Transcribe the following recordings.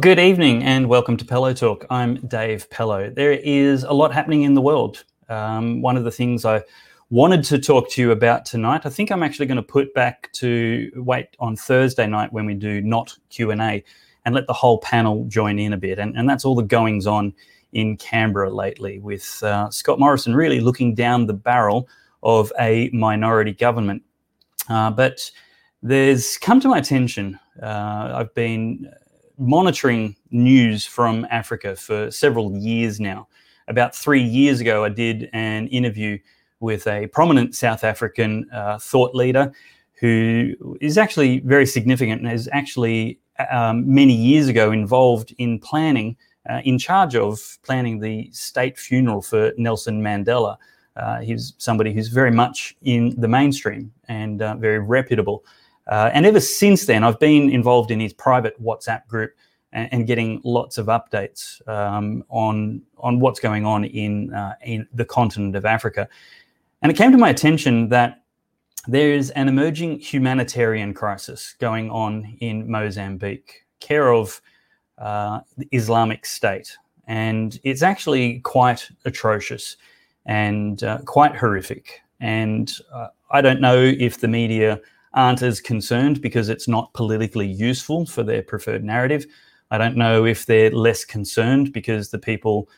Good evening and welcome to Pellowe Talk. I'm Dave Pellowe. There is a lot happening in the world. Um, one of the things I wanted to talk to you about tonight, I think I'm actually going to put back to wait on Thursday night when we do not Q&A and let the whole panel join in a bit. And, and that's all the goings on in Canberra lately with uh, Scott Morrison really looking down the barrel of a minority government. Uh, but there's come to my attention, uh, I've been monitoring news from Africa for several years now. About three years ago, I did an interview with a prominent South African uh, thought leader who is actually very significant and is actually um, many years ago involved in planning, uh, in charge of planning the state funeral for Nelson Mandela. Uh, he's somebody who's very much in the mainstream and uh, very reputable. Uh, and ever since then, I've been involved in his private WhatsApp group and, and getting lots of updates um, on on what's going on in uh, in the continent of Africa. And it came to my attention that there is an emerging humanitarian crisis going on in Mozambique, care of uh, the Islamic State, and it's actually quite atrocious and uh, quite horrific. And uh, I don't know if the media aren't as concerned because it's not politically useful for their preferred narrative. I don't know if they're less concerned because the people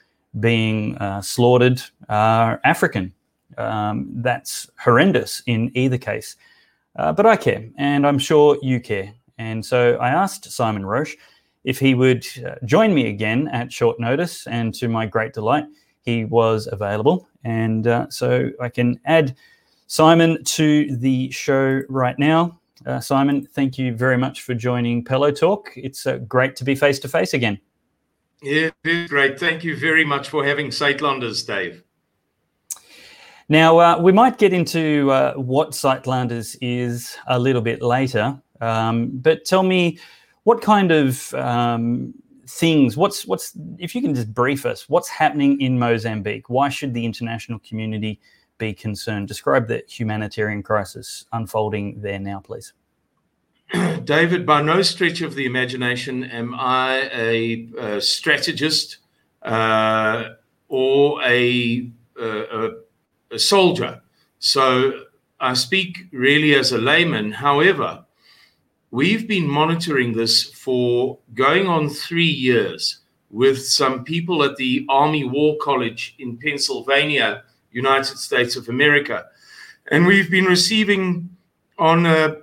being uh, slaughtered are African. Um, that's horrendous in either case. Uh, but I care, and I'm sure you care. And so I asked Simon Roche if he would uh, join me again at short notice, and to my great delight, he was available. And uh, so I can add Simon to the show right now. Uh, Simon, thank you very much for joining Pellowe Talk. It's uh, great to be face to face again. Yeah, great. Thank you very much for having Suidlanders, Dave. Now, uh, we might get into uh, what Suidlanders is a little bit later, um, but tell me what kind of um, things, what's, what's, if you can just brief us, what's happening in Mozambique? Why should the international community be concerned? Describe the humanitarian crisis unfolding there now, please. David, by no stretch of the imagination am I a, a strategist uh, or a, a, a soldier. So I speak really as a layman. However, we've been monitoring this for going on three years with some people at the Army War College in Pennsylvania United States of America. And we've been receiving on an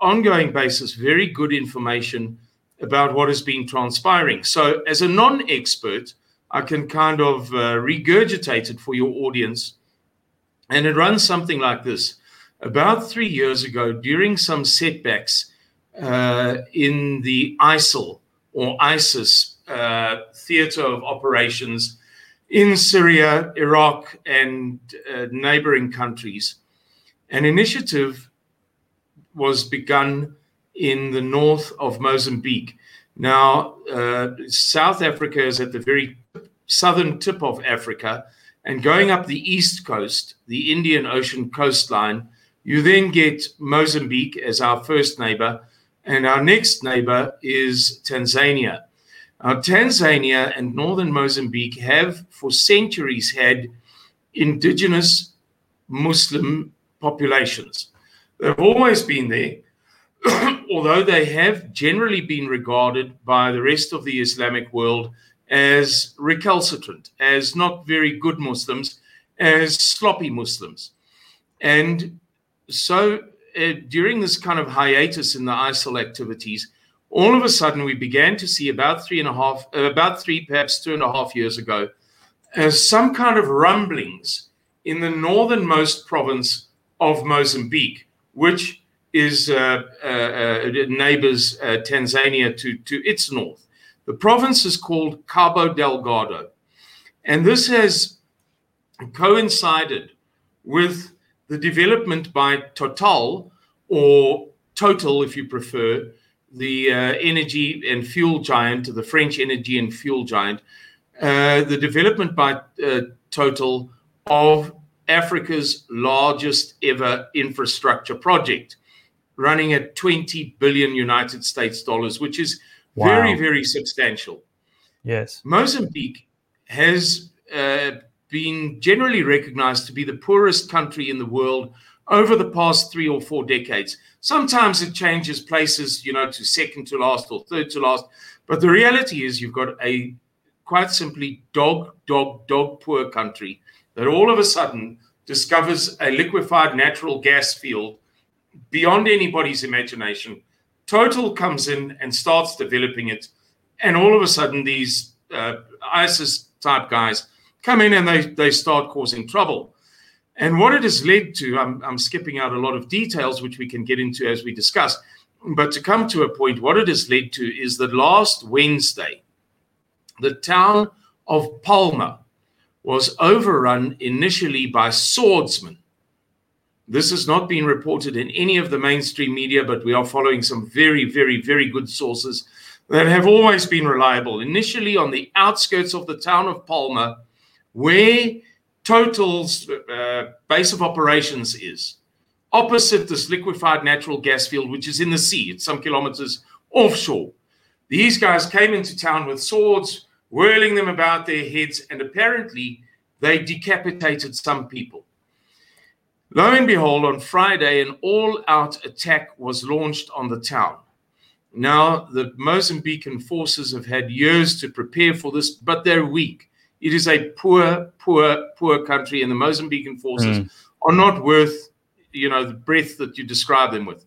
ongoing basis very good information about what has been transpiring. So, as a non expert, I can kind of uh, regurgitate it for your audience. And it runs something like this About three years ago, during some setbacks uh, in the ISIL or ISIS uh, theater of operations in Syria, Iraq, and uh, neighboring countries. An initiative was begun in the north of Mozambique. Now, uh, South Africa is at the very southern tip of Africa, and going up the east coast, the Indian Ocean coastline, you then get Mozambique as our first neighbor, and our next neighbor is Tanzania. Now, Tanzania and northern Mozambique have for centuries had indigenous Muslim populations. They've always been there, although they have generally been regarded by the rest of the Islamic world as recalcitrant, as not very good Muslims, as sloppy Muslims. And so uh, during this kind of hiatus in the ISIL activities, all of a sudden we began to see about three and a half, uh, about three, perhaps two and a half years ago, uh, some kind of rumblings in the northernmost province of Mozambique, which is uh, uh, uh neighbors uh, Tanzania to, to its north. The province is called Cabo Delgado. And this has coincided with the development by Total, or Total, if you prefer, the uh, energy and fuel giant, the French energy and fuel giant, uh, the development by uh, Total of Africa's largest ever infrastructure project, running at 20 billion United States dollars, which is Wow. Very, very substantial. Yes. Mozambique has uh, been generally recognized to be the poorest country in the world over the past three or four decades. Sometimes it changes places, you know, to second to last or third to last. But the reality is, you've got a quite simply dog, dog, dog poor country that all of a sudden discovers a liquefied natural gas field beyond anybody's imagination. Total comes in and starts developing it. And all of a sudden, these uh, ISIS type guys come in and they, they start causing trouble. And what it has led to, I'm, I'm skipping out a lot of details, which we can get into as we discuss. But to come to a point, what it has led to is that last Wednesday, the town of Palma was overrun initially by swordsmen. This has not been reported in any of the mainstream media, but we are following some very, very, very good sources that have always been reliable. Initially, on the outskirts of the town of Palma, where Total's uh, base of operations is, opposite this liquefied natural gas field, which is in the sea, it's some kilometers offshore. These guys came into town with swords, whirling them about their heads, and apparently they decapitated some people. Lo and behold, on Friday, an all out attack was launched on the town. Now, the Mozambican forces have had years to prepare for this, but they're weak. It is a poor, poor, poor country, and the Mozambican forces mm. are not worth, you know, the breath that you describe them with.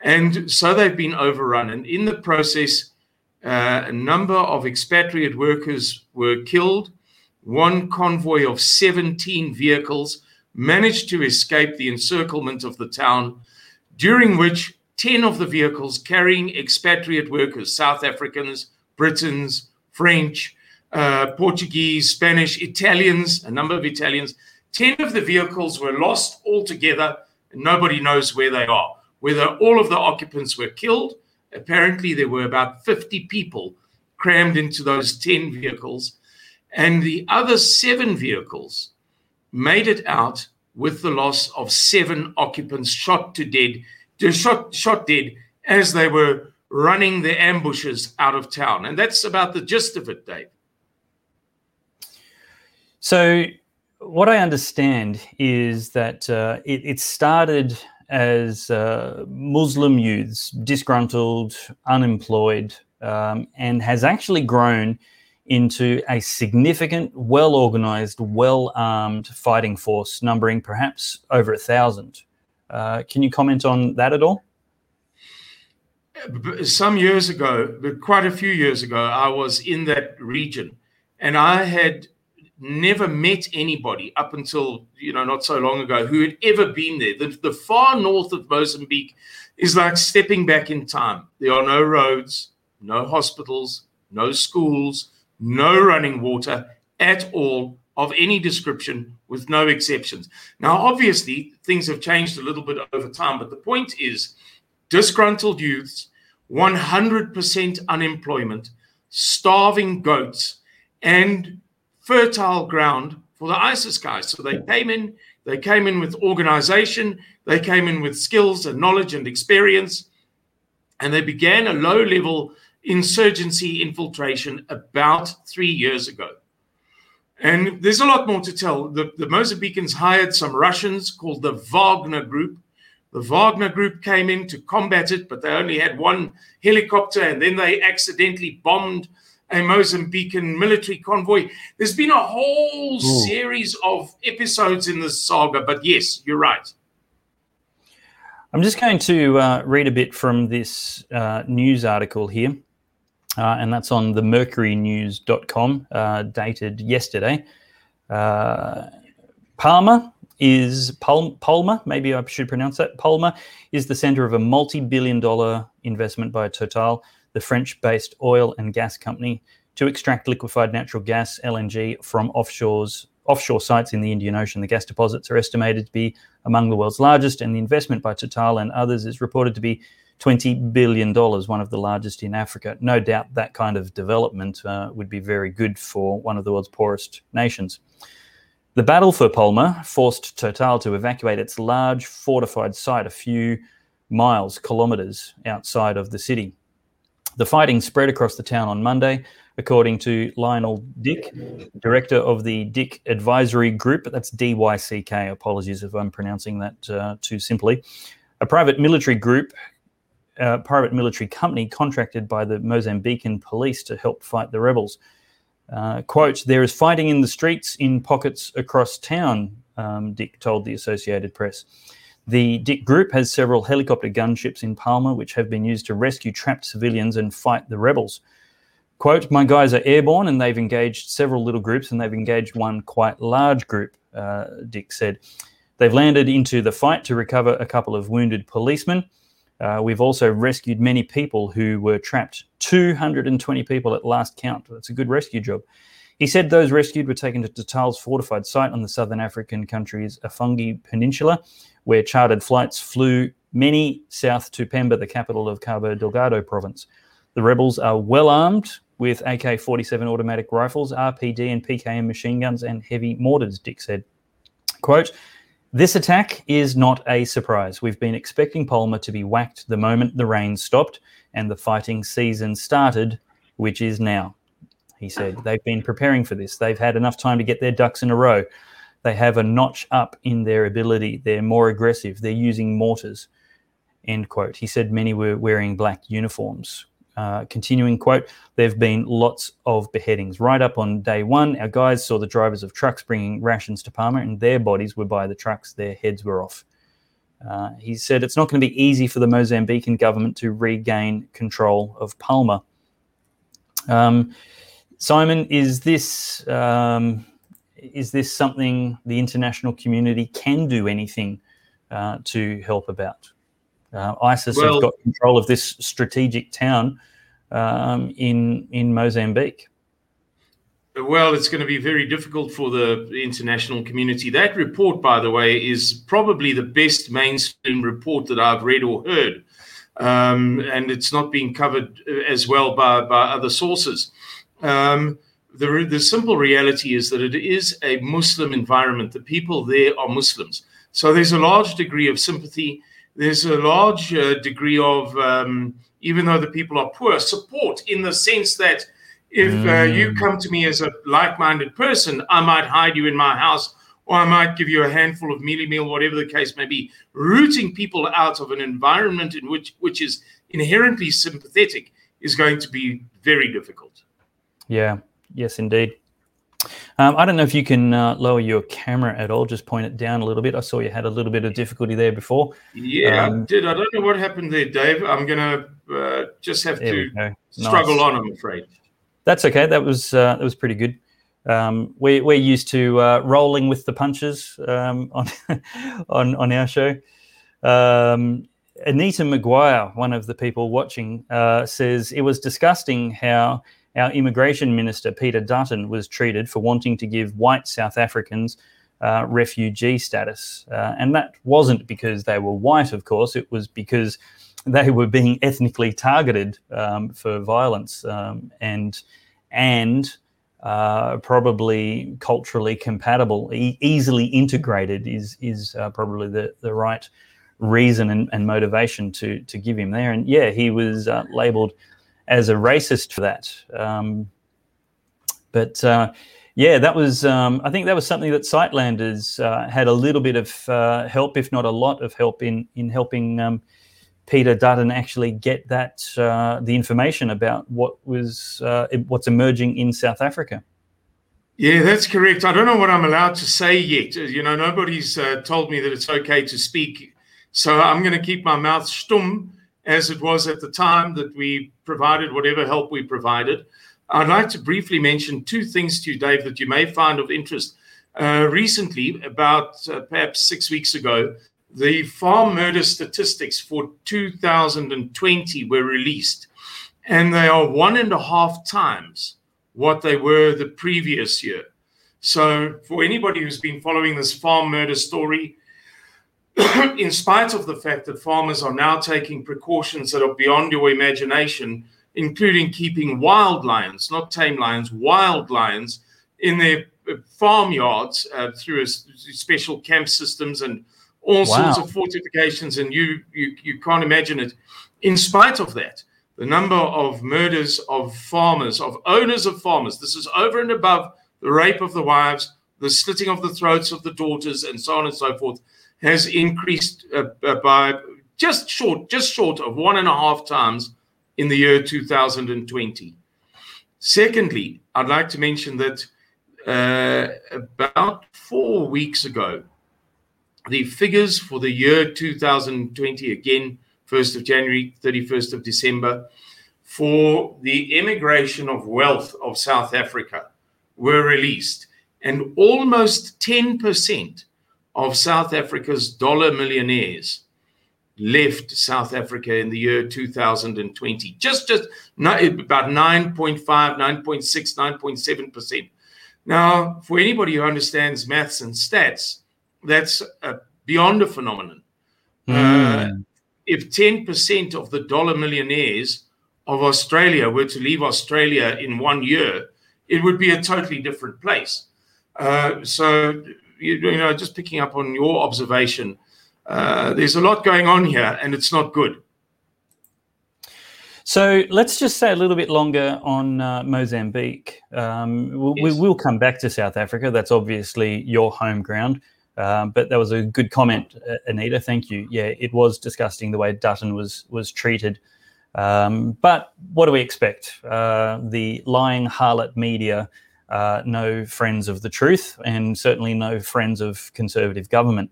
And so they've been overrun. And in the process, uh, a number of expatriate workers were killed. One convoy of 17 vehicles managed to escape the encirclement of the town, during which 10 of the vehicles carrying expatriate workers, South Africans, Britons, French, uh, Portuguese, Spanish, Italians, a number of Italians, 10 of the vehicles were lost altogether. And nobody knows where they are. Whether all of the occupants were killed apparently there were about 50 people crammed into those 10 vehicles. And the other seven vehicles made it out with the loss of seven occupants shot to dead, shot, shot dead as they were running their ambushes out of town. And that's about the gist of it, Dave. So, what I understand is that uh, it, it started as uh, Muslim youths, disgruntled, unemployed, um, and has actually grown into a significant, well organized, well armed fighting force, numbering perhaps over a thousand. Uh, can you comment on that at all? Some years ago, quite a few years ago, I was in that region and I had never met anybody up until you know not so long ago who had ever been there. The, the far north of Mozambique is like stepping back in time. There are no roads, no hospitals, no schools, no running water at all of any description, with no exceptions. Now, obviously, things have changed a little bit over time, but the point is disgruntled youths, 100% unemployment, starving goats, and fertile ground for the ISIS guys. So they came in, they came in with organization, they came in with skills and knowledge and experience, and they began a low level insurgency infiltration about three years ago. And there's a lot more to tell. The, the Mozambicans hired some Russians called the Wagner Group. The Wagner Group came in to combat it, but they only had one helicopter, and then they accidentally bombed a Mozambican military convoy. There's been a whole Ooh. series of episodes in this saga, but yes, you're right. I'm just going to uh, read a bit from this uh, news article here, uh, and that's on the mercurynews.com, uh, dated yesterday. Uh, Palma is Pal- Palma, maybe I should pronounce that. Palma is the center of a multi billion dollar investment by Total the French based oil and gas company, to extract liquefied natural gas, LNG, from offshores, offshore sites in the Indian Ocean. The gas deposits are estimated to be among the world's largest, and the investment by Total and others is reported to be $20 billion, one of the largest in Africa. No doubt that kind of development uh, would be very good for one of the world's poorest nations. The battle for Palma forced Total to evacuate its large fortified site a few miles, kilometers outside of the city. The fighting spread across the town on Monday, according to Lionel Dyck, director of the Dyck Advisory Group. That's DYCK. Apologies if I'm pronouncing that uh, too simply. A private military group, uh, private military company contracted by the Mozambican police to help fight the rebels. Uh, quote, there is fighting in the streets in pockets across town, um, Dyck told the Associated Press. The Dyck Group has several helicopter gunships in Palma, which have been used to rescue trapped civilians and fight the rebels. Quote, my guys are airborne and they've engaged several little groups and they've engaged one quite large group, uh, Dyck said. They've landed into the fight to recover a couple of wounded policemen. Uh, we've also rescued many people who were trapped 220 people at last count. That's a good rescue job. He said those rescued were taken to Total's fortified site on the southern African country's Afungi Peninsula, where chartered flights flew many south to Pemba, the capital of Cabo Delgado province. The rebels are well armed with AK 47 automatic rifles, RPD and PKM machine guns, and heavy mortars, Dyck said. Quote, this attack is not a surprise. We've been expecting Palma to be whacked the moment the rain stopped and the fighting season started, which is now. He said they've been preparing for this. They've had enough time to get their ducks in a row. They have a notch up in their ability. They're more aggressive. They're using mortars. End quote. He said many were wearing black uniforms. Uh, continuing quote, there have been lots of beheadings. Right up on day one, our guys saw the drivers of trucks bringing rations to Palma, and their bodies were by the trucks, their heads were off. Uh, he said it's not going to be easy for the Mozambican government to regain control of Palma. Um, Simon, is this um, is this something the international community can do anything uh, to help about? Uh, ISIS well, have got control of this strategic town um, in in Mozambique. Well, it's going to be very difficult for the international community. That report, by the way, is probably the best mainstream report that I've read or heard. Um, and it's not being covered as well by, by other sources. Um, the, the simple reality is that it is a Muslim environment. The people there are Muslims. So there's a large degree of sympathy there's a large uh, degree of, um, even though the people are poor, support in the sense that if uh, you mm. come to me as a like minded person, I might hide you in my house or I might give you a handful of mealie meal, whatever the case may be. Rooting people out of an environment in which, which is inherently sympathetic is going to be very difficult. Yeah, yes, indeed. Um, I don't know if you can uh, lower your camera at all. Just point it down a little bit. I saw you had a little bit of difficulty there before. Yeah, um, I did. I don't know what happened there, Dave. I'm going to uh, just have to struggle nice. on. I'm afraid. That's okay. That was uh, that was pretty good. Um, we, we're used to uh, rolling with the punches um, on on on our show. Um, Anita McGuire, one of the people watching, uh, says it was disgusting how our immigration minister, Peter Dutton, was treated for wanting to give white South Africans uh, refugee status. Uh, and that wasn't because they were white, of course, it was because they were being ethnically targeted um, for violence um, and, and uh, probably culturally compatible, e- easily integrated is, is uh, probably the, the right reason and, and, motivation to, to give him there. And yeah, he was uh, labeled as a racist for that. Um, but uh, yeah, that was um, I think that was something that Suidlanders uh, had a little bit of uh, help, if not a lot of help, in in helping um, Peter Dutton actually get that uh, the information about what was uh, what's emerging in South Africa. Yeah, that's correct. I don't know what I'm allowed to say yet. You know, nobody's uh, told me that it's okay to speak, so I'm going to keep my mouth stum as it was at the time that we provided whatever help we provided. I'd like to briefly mention two things to you, Dave, that you may find of interest. Uh, recently, about uh, perhaps six weeks ago, the farm murder statistics for 2020 were released, and they are one and a half times what they were the previous year. So, for anybody who's been following this farm murder story, in spite of the fact that farmers are now taking precautions that are beyond your imagination, including keeping wild lions, not tame lions, wild lions in their uh, farmyards uh, through a, special camp systems and all wow. sorts of fortifications, and you, you you can't imagine it. In spite of that, the number of murders of farmers, of owners of farmers, this is over and above the rape of the wives, the slitting of the throats of the daughters, and so on and so forth, has increased uh, uh by just short, just short of one and a half times in the year 2020. Secondly, I'd like to mention that uh, about four weeks ago, the figures for the year 2020, again, 1st of January, 31st of December, for the immigration of wealth of South Africa were released. And almost 10% of South Africa's dollar millionaires left South Africa in the year 2020. Just, just not, about 9.5, 9.6, 9.7%. Now, for anybody who understands maths and stats, that's uh, beyond a phenomenon. Mm. Uh, if 10% of the dollar millionaires of Australia were to leave Australia in one year, it would be a totally different place. Uh, so, you, you, know, just picking up on your observation, uh, there's a lot going on here and it's not good. So let's just say a little bit longer on uh, Mozambique. Um, we'll, yes. We will come back to South Africa. That's obviously your home ground. Um, but that was a good comment, Anita. Thank you. Yeah, it was disgusting the way Dutton was was treated. Um, but what do we expect? Uh, the lying harlot media, uh, no friends of the truth, and certainly no friends of conservative government.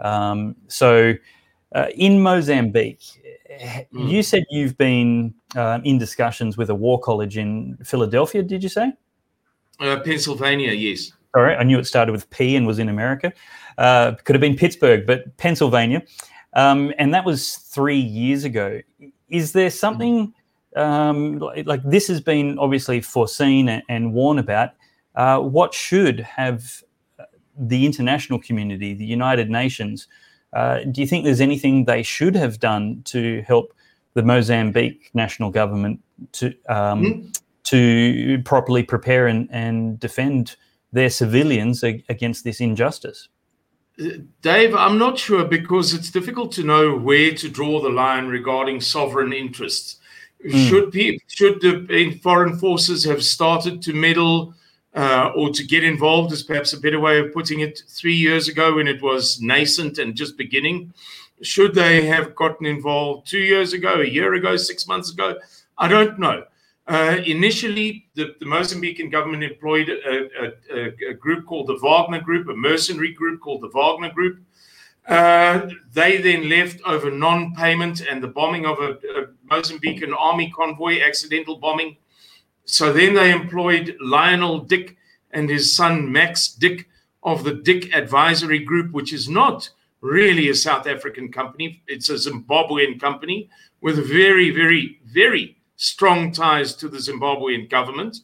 Um, so, uh, in Mozambique, mm. you said you've been uh, in discussions with a war college in Philadelphia. Did you say? Uh, Pennsylvania, yes. All right, I knew it started with P and was in America. Uh, could have been Pittsburgh, but Pennsylvania. Um, and that was three years ago. Is there something um, like, like, this has been obviously foreseen and, and warned about? Uh, what should have the international community, the United Nations, uh, do you think there's anything they should have done to help the Mozambique national government to um, mm. to properly prepare and, and defend their civilians against this injustice? Dave, I'm not sure because it's difficult to know where to draw the line regarding sovereign interests. Mm. Should people, should the foreign forces have started to meddle uh, or to get involved, is perhaps a better way of putting it, three years ago when it was nascent and just beginning? Should they have gotten involved two years ago, a year ago, six months ago? I don't know. Uh, initially, the, the, Mozambican government employed a, a, a, group called the Wagner Group, a mercenary group called the Wagner Group. Uh, they then left over non payment and the bombing of a, a, Mozambican army convoy, accidental bombing. So then they employed Lionel Dyck and his son Max Dyck of the Dyck Advisory Group, which is not really a South African company, it's a Zimbabwean company with very, very, very strong ties to the Zimbabwean government.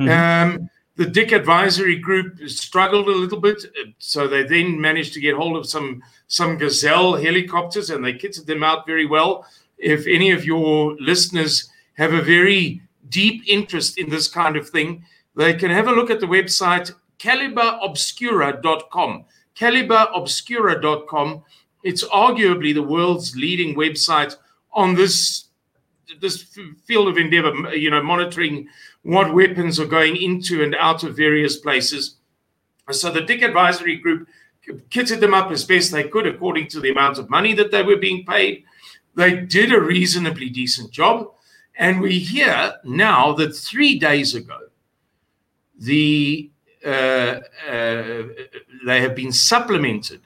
Mm-hmm. Um, the Dyck Advisory Group struggled a little bit, so they then managed to get hold of some some Gazelle helicopters, and they kitted them out very well. If any of your listeners have a very deep interest in this kind of thing, they can have a look at the website calibreobscura.com. Calibreobscura.com. It's arguably the world's leading website on this this field of endeavor, you know, monitoring what weapons are going into and out of various places. So the Dyck Advisory Group kitted them up as best they could according to the amount of money that they were being paid. They did a reasonably decent job. And we hear now that three days ago, the uh, uh, they have been supplemented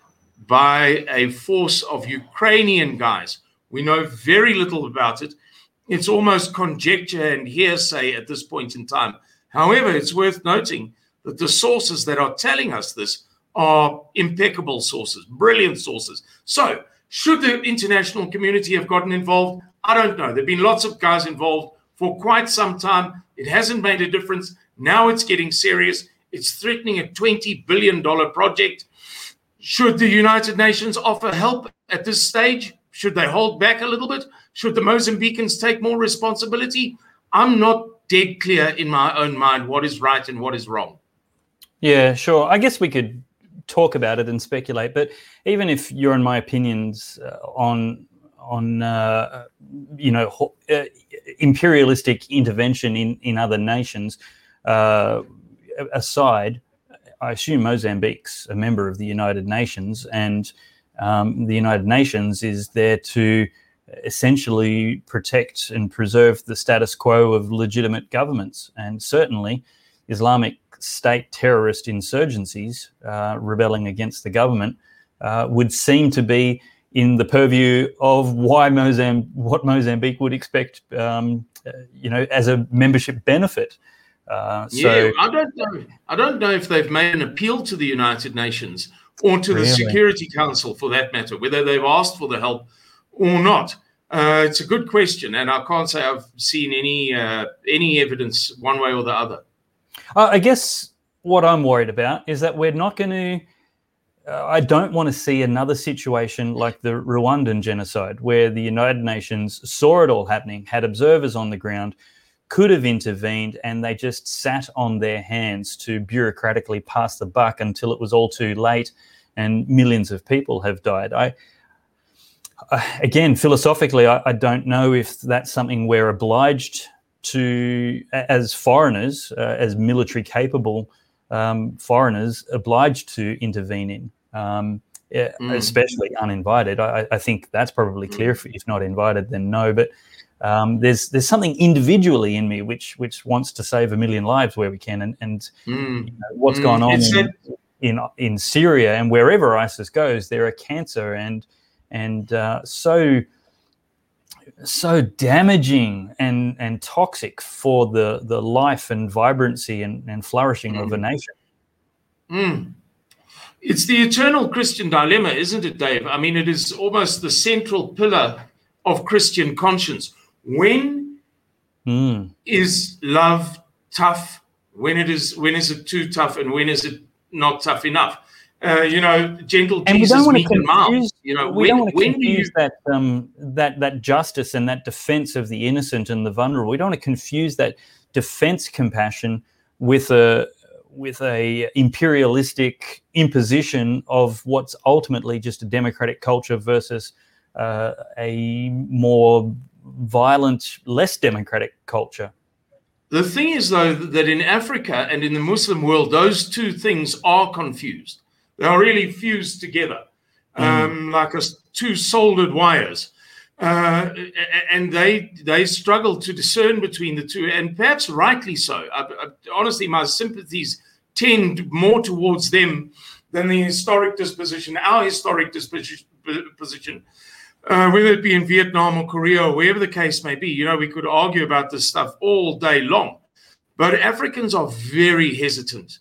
by a force of Ukrainian guys. We know very little about it it's almost conjecture and hearsay at this point in time. However, it's worth noting that the sources that are telling us this are impeccable sources, brilliant sources. So, should the international community have gotten involved? I don't know. There have been lots of guys involved for quite some time. It hasn't made a difference. Now it's getting serious. It's threatening a $20 billion project. Should the United Nations offer help at this stage? Should they hold back a little bit? Should the Mozambicans take more responsibility? I'm not dead clear in my own mind what is right and what is wrong. Yeah, sure. I guess we could talk about it and speculate, but even if you're in my opinions uh, on on uh, you know uh, imperialistic intervention in, in other nations uh, aside, I assume Mozambique's a member of the United Nations, and um, the United Nations is there to essentially protect and preserve the status quo of legitimate governments. And certainly, Islamic State terrorist insurgencies uh, rebelling against the government uh, would seem to be in the purview of why Mozambique, what Mozambique would expect, um, uh, you know, as a membership benefit. Uh, so yeah, I don't know. I don't know if they've made an appeal to the United Nations or to really? the Security Council, for that matter, whether they've asked for the help or not. Uh, it's a good question, and I can't say I've seen any uh, any evidence one way or the other. Uh, I guess what I'm worried about is that we're not going to uh, I don't want to see another situation like the Rwandan genocide, where the United Nations saw it all happening, had observers on the ground, could have intervened, and they just sat on their hands to bureaucratically pass the buck until it was all too late and millions of people have died. I, uh, again, philosophically, I, I, don't know if that's something we're obliged to, as foreigners, uh, as military capable um, foreigners, obliged to intervene in um, mm. especially uninvited. I, I, think that's probably mm. clear. Mm. If not invited, then no. But um, there's there's something individually in me which which wants to save a million lives where we can, and and mm. you know, what's mm. going on in, in, in Syria and wherever ISIS goes, they're a cancer and and uh, so so damaging and and toxic for the the life and vibrancy and, and flourishing of a mm. nation. Mm. It's the eternal Christian dilemma, isn't it, Dave? I mean, it is almost the central pillar of Christian conscience. When mm. is love tough? When it is when is it too tough and when is it not tough enough? Uh, you know, gentle and Jesus, meek and mild. You know, we when, don't want to confuse you... that um, that that justice and that defense of the innocent and the vulnerable. We don't want to confuse that defense compassion with a with a imperialistic imposition of what's ultimately just a democratic culture versus uh, a more violent, less democratic culture. The thing is, though, that in Africa and in the Muslim world, those two things are confused. They are really fused together, mm. um, like a, two soldered wires. Uh, and they they struggle to discern between the two, and perhaps rightly so. I, I, honestly, my sympathies tend more towards them than the historic disposition, our historic disposition, uh, whether it be in Vietnam or Korea or wherever the case may be. You know, we could argue about this stuff all day long, but Africans are very hesitant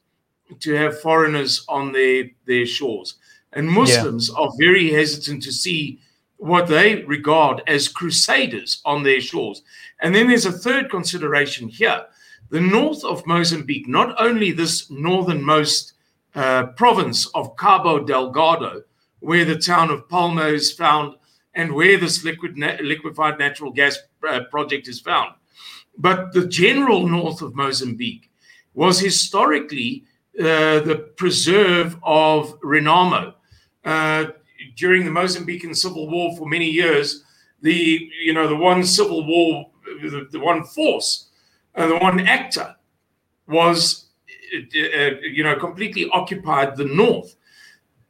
to have foreigners on their their shores, and Muslims yeah. are very hesitant to see what they regard as crusaders on their shores. And then there's a third consideration here the north of Mozambique, not only this northernmost uh, province of Cabo Delgado, where the town of Palma is found and where this liquid na- liquefied natural gas uh, project is found, but the general north of Mozambique was historically the preserve of Renamo. Uh, during the Mozambican civil war for many years, the you know the one civil war, the, the one force uh, the one actor was, uh, uh, you know, completely occupied the North.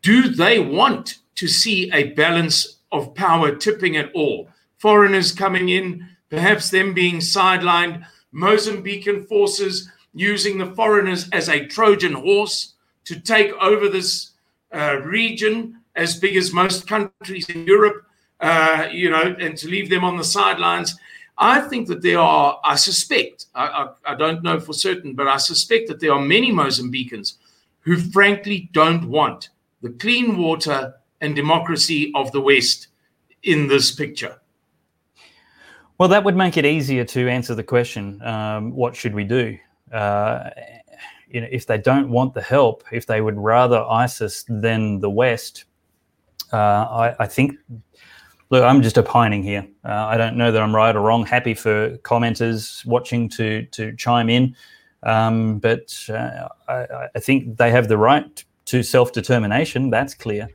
Do they want to see a balance of power tipping at all? Foreigners coming in, perhaps them being sidelined, Mozambican forces using the foreigners as a Trojan horse to take over this uh, region as big as most countries in Europe, uh, you know, and to leave them on the sidelines. I think that there are, I suspect, I, I, I, don't know for certain, but I suspect that there are many Mozambicans who frankly don't want the clean water and democracy of the West in this picture. Well, that would make it easier to answer the question um, what should we do? Uh, you know, if they don't want the help, if they would rather ISIS than the West, uh, I, I, think look, I'm just opining here. Uh, I don't know that I'm right or wrong. Happy for commenters watching to to chime in, um, but uh, I, I, think they have the right to self determination. That's clear.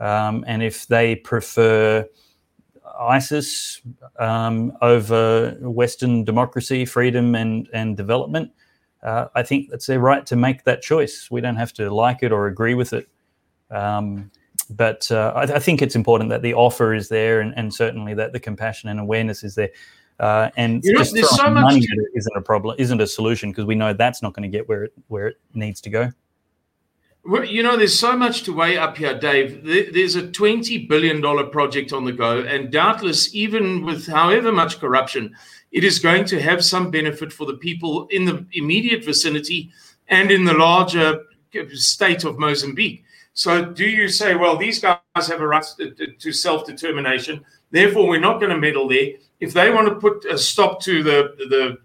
Um, and if they prefer ISIS um, over Western democracy, freedom, and and development, uh, I think that's their right to make that choice. We don't have to like it or agree with it. Um, but uh, I, I, think it's important that the offer is there, and, and, certainly that the compassion and awareness is there. Uh, and you know, just there's so money much isn't a problem, isn't a solution because we know that's not going to get where it where it needs to go. Well, you know, there's so much to weigh up here, Dave. There's a $20 billion project on the go, and doubtless, even with however much corruption, it is going to have some benefit for the people in the immediate vicinity and in the larger state of Mozambique. So, do you say, well, these guys have a right to self determination, therefore we're not going to meddle there? If they want to put a stop to the, the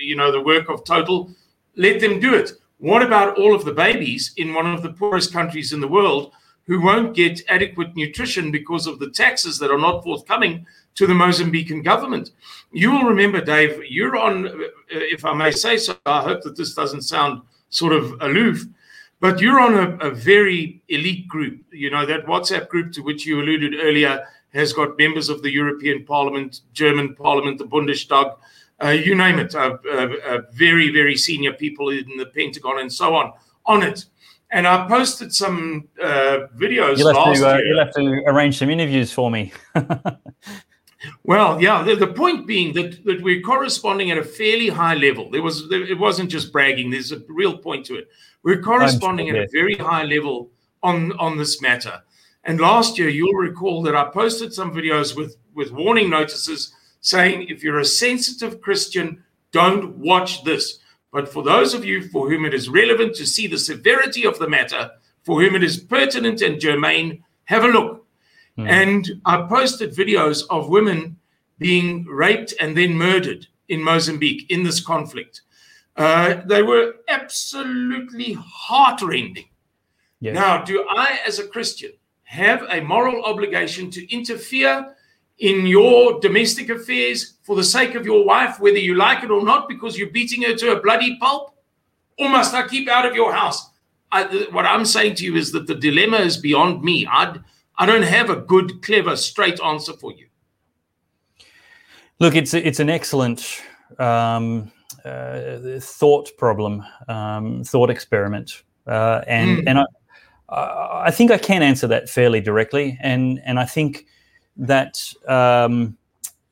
you know, the work of Total, let them do it. What about all of the babies in one of the poorest countries in the world who won't get adequate nutrition because of the taxes that are not forthcoming to the Mozambican government? You will remember, Dave, you're on, uh, if I may say so, I hope that this doesn't sound sort of aloof, but you're on a, a very elite group. You know, that WhatsApp group to which you alluded earlier has got members of the European Parliament, German Parliament, the Bundestag, uh, you name it, uh, uh, uh, very, very senior people in the Pentagon and so on on it. And I posted some uh, videos you'll last to, uh, year. You'll have to arrange some interviews for me. well, yeah, the, the, point being that, that we're corresponding at a fairly high level. There was it wasn't just bragging. There's a real point to it. We're corresponding sure, at a very high level on on this matter. And last year, you'll recall that I posted some videos with with warning notices saying if you're a sensitive Christian, don't watch this. But for those of you for whom it is relevant to see the severity of the matter, for whom it is pertinent and germane, have a look. Mm. And I posted videos of women being raped and then murdered in Mozambique in this conflict. Uh, they were absolutely heartrending. Yes. Now, do I, as a Christian, have a moral obligation to interfere in your domestic affairs for the sake of your wife, whether you like it or not, because you're beating her to a bloody pulp? Or must I keep out of your house? I, what I'm saying to you is that the dilemma is beyond me. I, I don't have a good, clever, straight answer for you. Look, it's it's an excellent um, uh, thought problem, um, thought experiment, uh, and mm. and I, I think I can answer that fairly directly, and and I think that, um,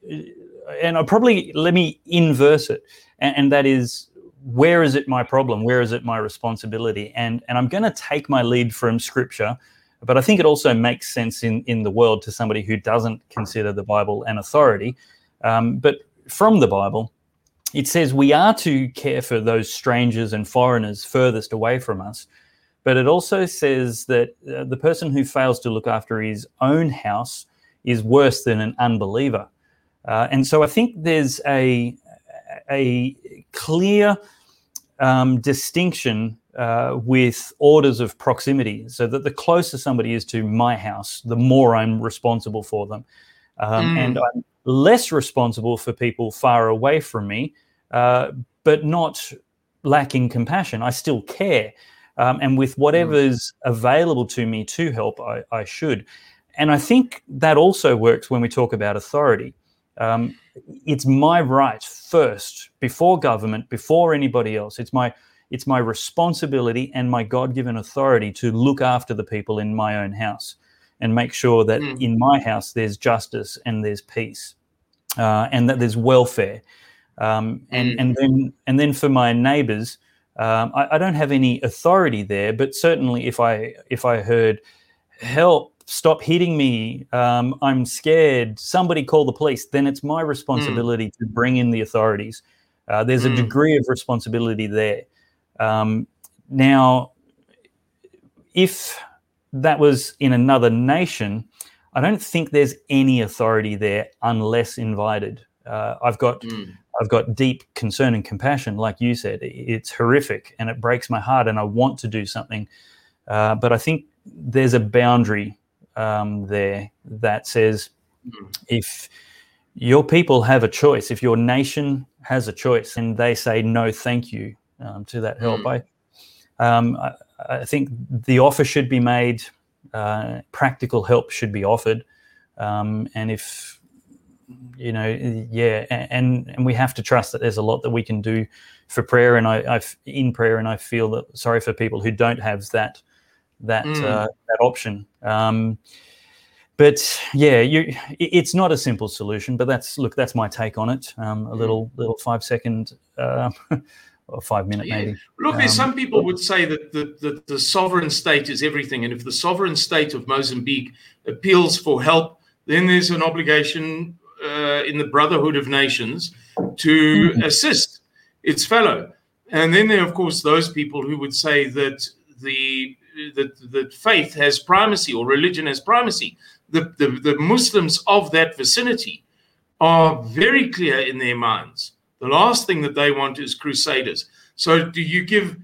and I'll probably let me inverse it, and, and, that is where is it my problem? Where is it my responsibility? And and I'm going to take my lead from Scripture, but I think it also makes sense in in the world to somebody who doesn't consider the Bible an authority. Um, but from the Bible, it says we are to care for those strangers and foreigners furthest away from us. But it also says that uh, the person who fails to look after his own house is worse than an unbeliever. Uh, and so I think there's a, a clear um, distinction uh, with orders of proximity, so that the closer somebody is to my house, the more I'm responsible for them. Um, mm. And I'm less responsible for people far away from me, uh, but not lacking compassion. I still care. Um, and with whatever's mm. available to me to help, I, I should and I think that also works when we talk about authority. Um, it's my right first, before government, before anybody else. It's my it's my responsibility and my God-given authority to look after the people in my own house and make sure that mm. in my house there's justice and there's peace uh, and that there's welfare. Um, and mm. and then and then for my neighbours, um, I, I, don't have any authority there, but certainly if I if I heard help stop hitting me um, i'm scared somebody call the police then it's my responsibility mm. to bring in the authorities uh, there's mm. a degree of responsibility there um, now if that was in another nation i don't think there's any authority there unless invited uh, i've got mm. i've got deep concern and compassion like you said it's horrific and it breaks my heart and i want to do something uh, but i think there's a boundary um, there that says mm. if your people have a choice, if your nation has a choice, and they say no, thank you um, to that help, mm. I, um, I, I, think the offer should be made. Uh, practical help should be offered, um, and if you know, yeah, and and we have to trust that there's a lot that we can do for prayer, and I, I've in prayer, and I feel that sorry for people who don't have that that mm. uh, that option. Um, but yeah, you, it's not a simple solution. But that's look, that's my take on it. Um, a little little five second uh, or five minute yeah. maybe. Look, um, some people would say that the, the, the sovereign state is everything, and if the sovereign state of Mozambique appeals for help, then there's an obligation uh, in the Brotherhood of Nations to mm-hmm. assist its fellow. And then there are, of course, those people who would say that the that, that faith has primacy or religion has primacy the, the, the Muslims of that vicinity are very clear in their minds. The last thing that they want is crusaders. So, do you give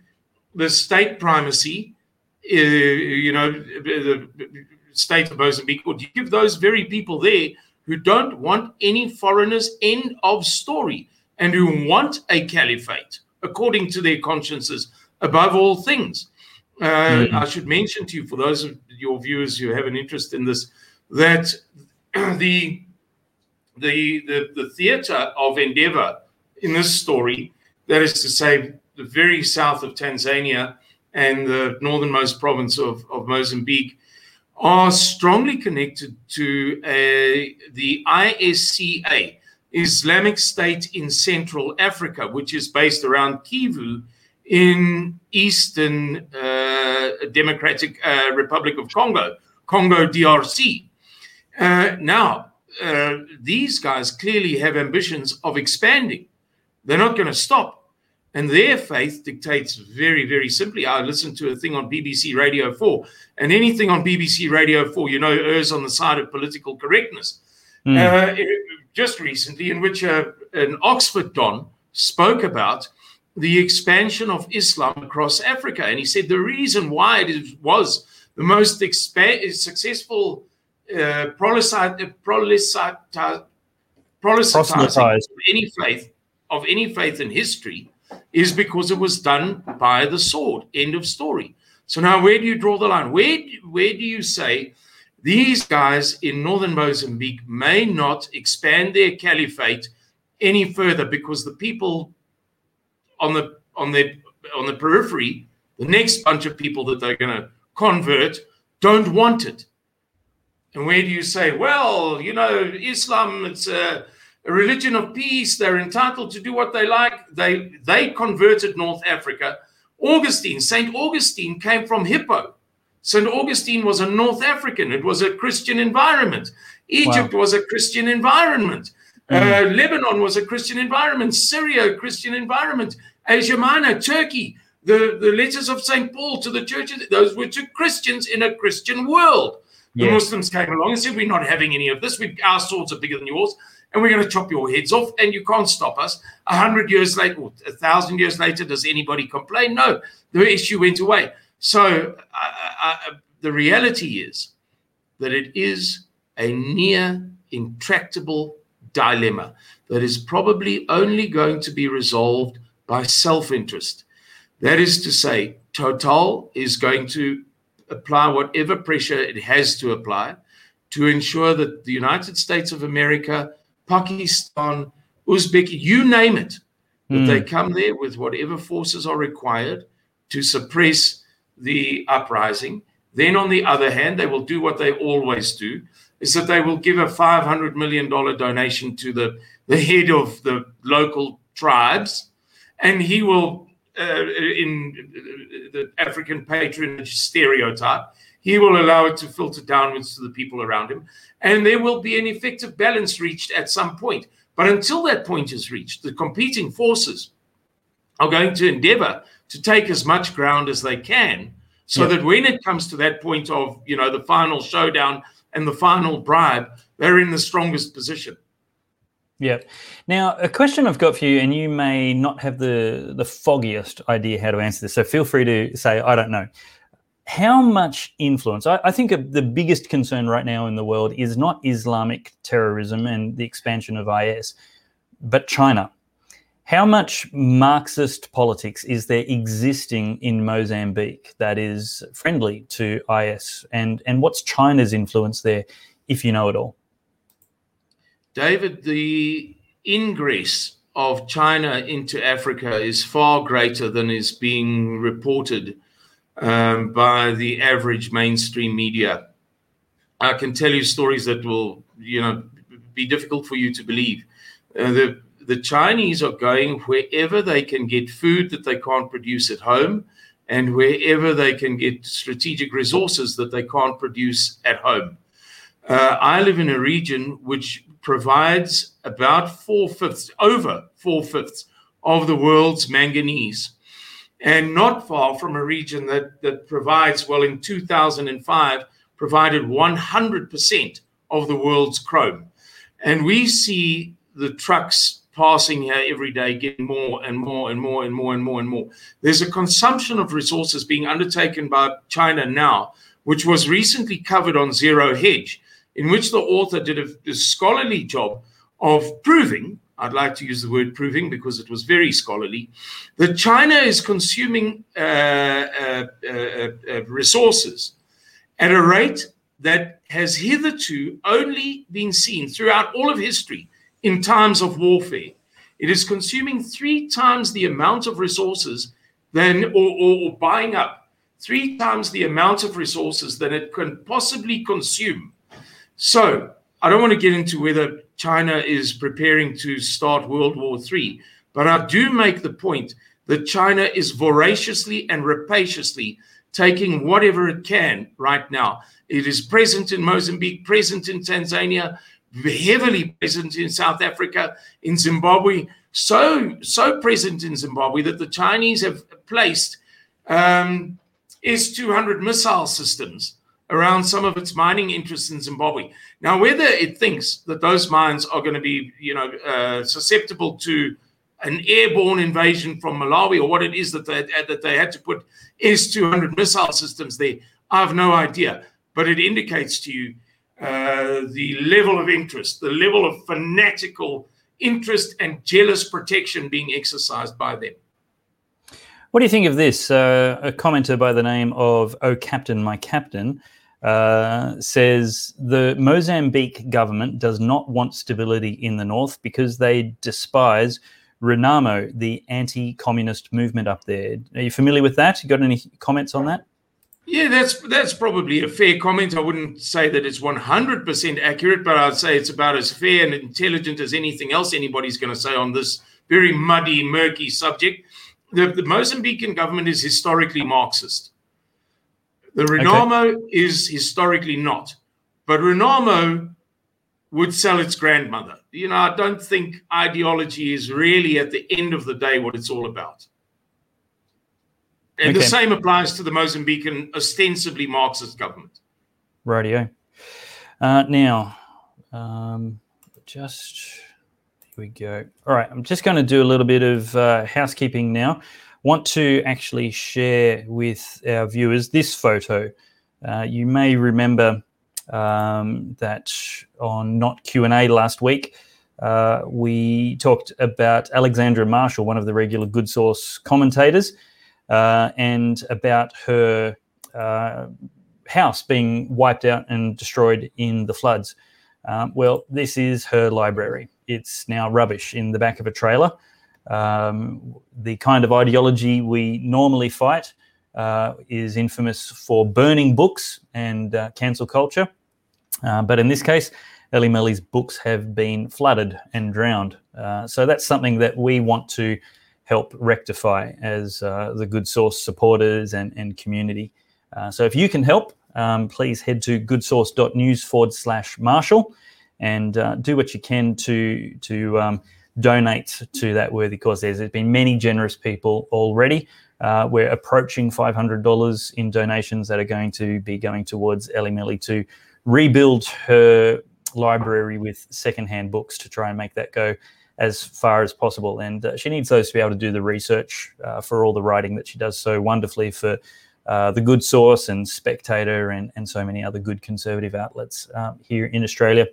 the state primacy, uh, you know, the state of Mozambique, or do you give those very people there who don't want any foreigners, end of story, and who want a caliphate according to their consciences above all things? Uh, mm-hmm. I should mention to you, for those of your viewers who have an interest in this, that the the the, the theater of endeavor in this story, that is to say, the very south of Tanzania and the northernmost province of, of Mozambique, are strongly connected to uh, the ISCA, Islamic State in Central Africa, which is based around Kivu in Eastern uh, Democratic uh, Republic of Congo, Congo DRC. Uh, now, uh, these guys clearly have ambitions of expanding. They're not going to stop. And their faith dictates very, very simply. I listened to a thing on BBC Radio 4, and anything on BBC Radio 4, you know, errs on the side of political correctness. Mm. Uh, just recently, in which uh, an Oxford Don spoke about the expansion of Islam across Africa. And he said the reason why it was the most expa- successful uh, proselytizing of any faith of any faith in history is because it was done by the sword. End of story. So now, where do you draw the line? Where where do you say these guys in northern Mozambique may not expand their caliphate any further because the people on the on the on the periphery, the next bunch of people that they're going to convert, don't want it. And where do you say, well, you know, Islam, it's a, a, religion of peace. They're entitled to do what they like. They they converted North Africa. Augustine, Saint Augustine came from Hippo. Saint Augustine was a North African. It was a Christian environment. Egypt wow. was a Christian environment. Mm. Uh, Lebanon was a Christian environment. Syria, a Christian environment. Asia Minor, Turkey, the, the letters of St. Paul to the churches, those were to Christians in a Christian world. The Muslims came along and said, We're not having any of this. We, our swords are bigger than yours, and we're going to chop your heads off, and you can't stop us. A hundred years later, or a thousand years later, does anybody complain? No, the issue went away. So the reality is that it is a near intractable dilemma that is probably only going to be resolved by self interest. That is to say, Total is going to apply whatever pressure it has to apply to ensure that the United States of America, Pakistan, Uzbek, you name it, that mm. they come there with whatever forces are required to suppress the uprising. Then, on the other hand, they will do what they always do is that they will give a $500 million donation to the, the head of the local tribes, and he will uh, in the African patronage stereotype. He will allow it to filter downwards to the people around him. And there will be an effective balance reached at some point. But until that point is reached, the competing forces are going to endeavor to take as much ground as they can so yeah. that when it comes to that point of, you know, the final showdown and the final bribe, they're in the strongest position. Yeah. Now, a question I've got for you, and you may not have the the foggiest idea how to answer this, so feel free to say I don't know. How much influence? I, I think the biggest concern right now in the world is not Islamic terrorism and the expansion of IS, but China. How much Marxist politics is there existing in Mozambique that is friendly to IS, and and what's China's influence there, if you know it all? David, the ingress of China into Africa is far greater than is being reported um, by the average mainstream media. I can tell you stories that will, you know, be difficult for you to believe. Uh, the the Chinese are going wherever they can get food that they can't produce at home, and wherever they can get strategic resources that they can't produce at home. Uh, I live in a region which provides about four fifths, over four fifths of the world's manganese, and not far from a region that, that provides, well, in 2005, provided 100% of the world's chrome. And we see the trucks passing here every day getting more and more and more and more and more and more. There's a consumption of resources being undertaken by China now, which was recently covered on Zero Hedge, in which the author did a, a scholarly job of proving. I'd like to use the word proving because it was very scholarly. That China is consuming uh, uh, uh, uh resources at a rate that has hitherto only been seen throughout all of history in times of warfare. It is consuming three times the amount of resources than, or, or, or buying up three times the amount of resources that it can possibly consume. So I don't want to get into whether China is preparing to start World War III, but I do make the point that China is voraciously and rapaciously taking whatever it can right now. It is present in Mozambique, present in Tanzania, heavily present in South Africa, in Zimbabwe, so so present in Zimbabwe that the Chinese have placed um, S-200 missile systems around some of its mining interests in Zimbabwe. Now, whether it thinks that those mines are going to be, you know, uh, susceptible to an airborne invasion from Malawi or what it is that they that they had to put S-200 missile systems there, I have no idea. But it indicates to you uh, the level of interest, the level of fanatical interest and jealous protection being exercised by them. What do you think of this? Uh, a commenter by the name of Oh Captain, My Captain uh, says the Mozambique government does not want stability in the north because they despise Renamo, the anti communist movement up there. Are you familiar with that? You got any comments on that? Yeah, that's that's probably a fair comment. I wouldn't say that it's 100% accurate, but I'd say it's about as fair and intelligent as anything else anybody's going to say on this very muddy, murky subject. The, the Mozambican government is historically Marxist. The Renamo okay. is historically not. But Renamo would sell its grandmother. You know, I don't think ideology is really at the end of the day what it's all about. And okay. the same applies to the Mozambican ostensibly Marxist government. Radio. Uh, now, um, just here we go. All right, I'm just going to do a little bit of uh, housekeeping now. Want to actually share with our viewers this photo. Uh, you may remember um, that on not Q and A last week, uh, we talked about Alexandra Marshall, one of the regular Good Sauce commentators uh, and about her uh, house being wiped out and destroyed in the floods. Um, well, this is her library. It's now rubbish in the back of a trailer. Um, the kind of ideology we normally fight uh, is infamous for burning books and uh, cancel culture. Uh, but in this case, Ellie Melly's books have been flooded and drowned. Uh, so that's something that we want to help rectify as uh, the good sauce supporters and, and community. Uh, so if you can help, um, please head to goodsauce.news forward slash Marshall and uh, do what you can to to um, donate to that worthy cause. There's, there's been many generous people already. Uh, we're approaching $500 in donations that are going to be going towards Ellie Melly to rebuild her library with secondhand books to try and make that go as far as possible. And uh, she needs those to be able to do the research uh, for all the writing that she does so wonderfully for uh, the Good Sauce and Spectator and, and so many other good conservative outlets um, here in Australia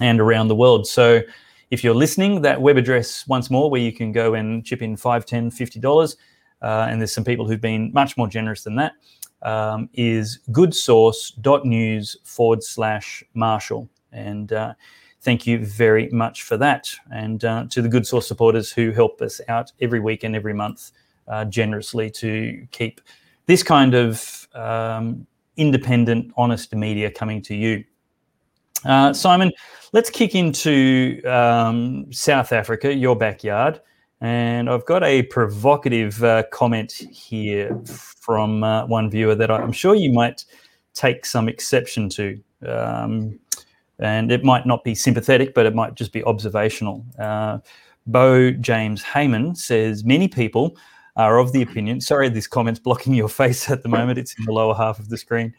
and around the world. So if you're listening, that web address once more where you can go and chip in $5, 10 $50, uh, and there's some people who've been much more generous than that, um, is goodsauce.news forward slash Marshall. And uh, thank you very much for that. And uh, to the Good Sauce supporters who help us out every week and every month uh, generously to keep this kind of um, independent, honest media coming to you. Uh, Simon, let's kick into um, South Africa, your backyard. And I've got a provocative uh, comment here from uh, one viewer that I'm sure you might take some exception to. Um, and it might not be sympathetic, but it might just be observational. Uh, Bo James Heyman says many people are of the opinion. Sorry, this comment's blocking your face at the moment. It's in the lower half of the screen.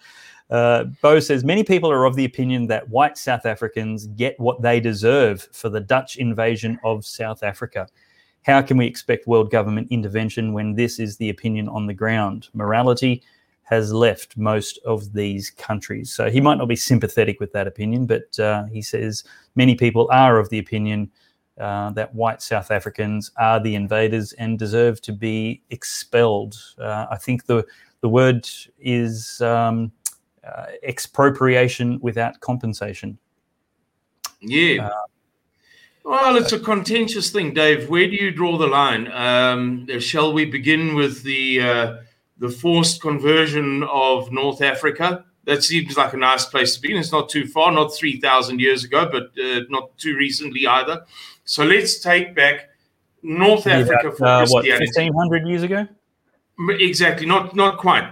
Uh, Bo says many people are of the opinion that white South Africans get what they deserve for the Dutch invasion of South Africa. How can we expect world government intervention when this is the opinion on the ground? Morality has left most of these countries. So he might not be sympathetic with that opinion, but uh, he says many people are of the opinion uh, that white South Africans are the invaders and deserve to be expelled. Uh, I think the the word is um, uh, expropriation without compensation. Yeah. Uh, well, it's a contentious thing, Dave. Where do you draw the line? Um, shall we begin with the uh, the forced conversion of North Africa? That seems like a nice place to begin. It's not too far, not three thousand years ago, but uh, not too recently either. So let's take back North Africa for uh, what fifteen hundred years ago. Exactly, not not quite,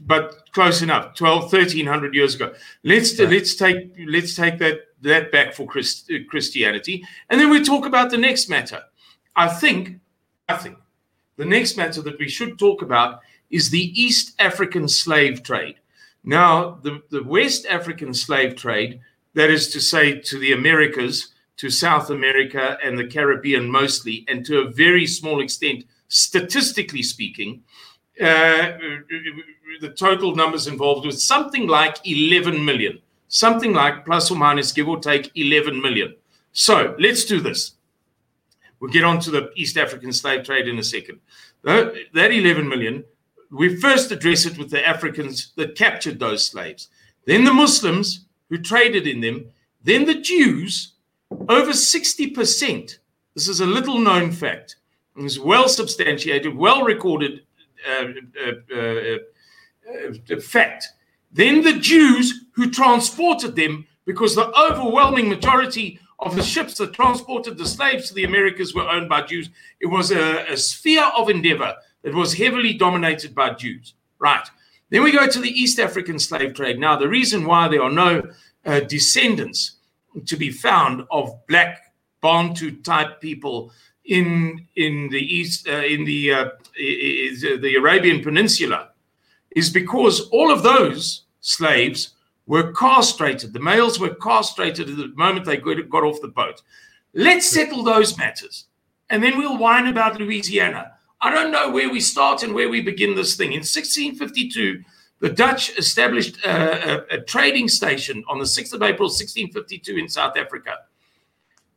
but close enough. 12, 1300 years ago. Let's yeah. let's take let's take that that back for Christ, Christianity, and then we talk about the next matter. I think I think the next matter that we should talk about is the East African slave trade. Now, the, the West African slave trade, that is to say, to the Americas, to South America and the Caribbean mostly, and to a very small extent, statistically speaking, uh, the total numbers involved was something like 11 million, something like plus or minus, give or take 11 million. So let's do this. We'll get on to the East African slave trade in a second. That 11 million, we first address it with the Africans that captured those slaves, then the Muslims who traded in them, then the Jews over 60%, this is a little known fact, it's well substantiated, well recorded uh, uh, uh, uh, fact. Then the Jews who transported them, because the overwhelming majority of the ships that transported the slaves to the Americas were owned by Jews, it was a, a sphere of endeavor that was heavily dominated by Jews. Right. Then we go to the East African slave trade. Now, the reason why there are no uh, descendants to be found of black Bantu type people in in the east uh, in the uh, the Arabian Peninsula is because all of those slaves were castrated. The males were castrated at the moment they got off the boat. Let's settle those matters, and then we'll whine about Louisiana. I don't know where we start and where we begin this thing. In 1652, the Dutch established a, a, a, trading station on the 6th of April, 1652, in South Africa.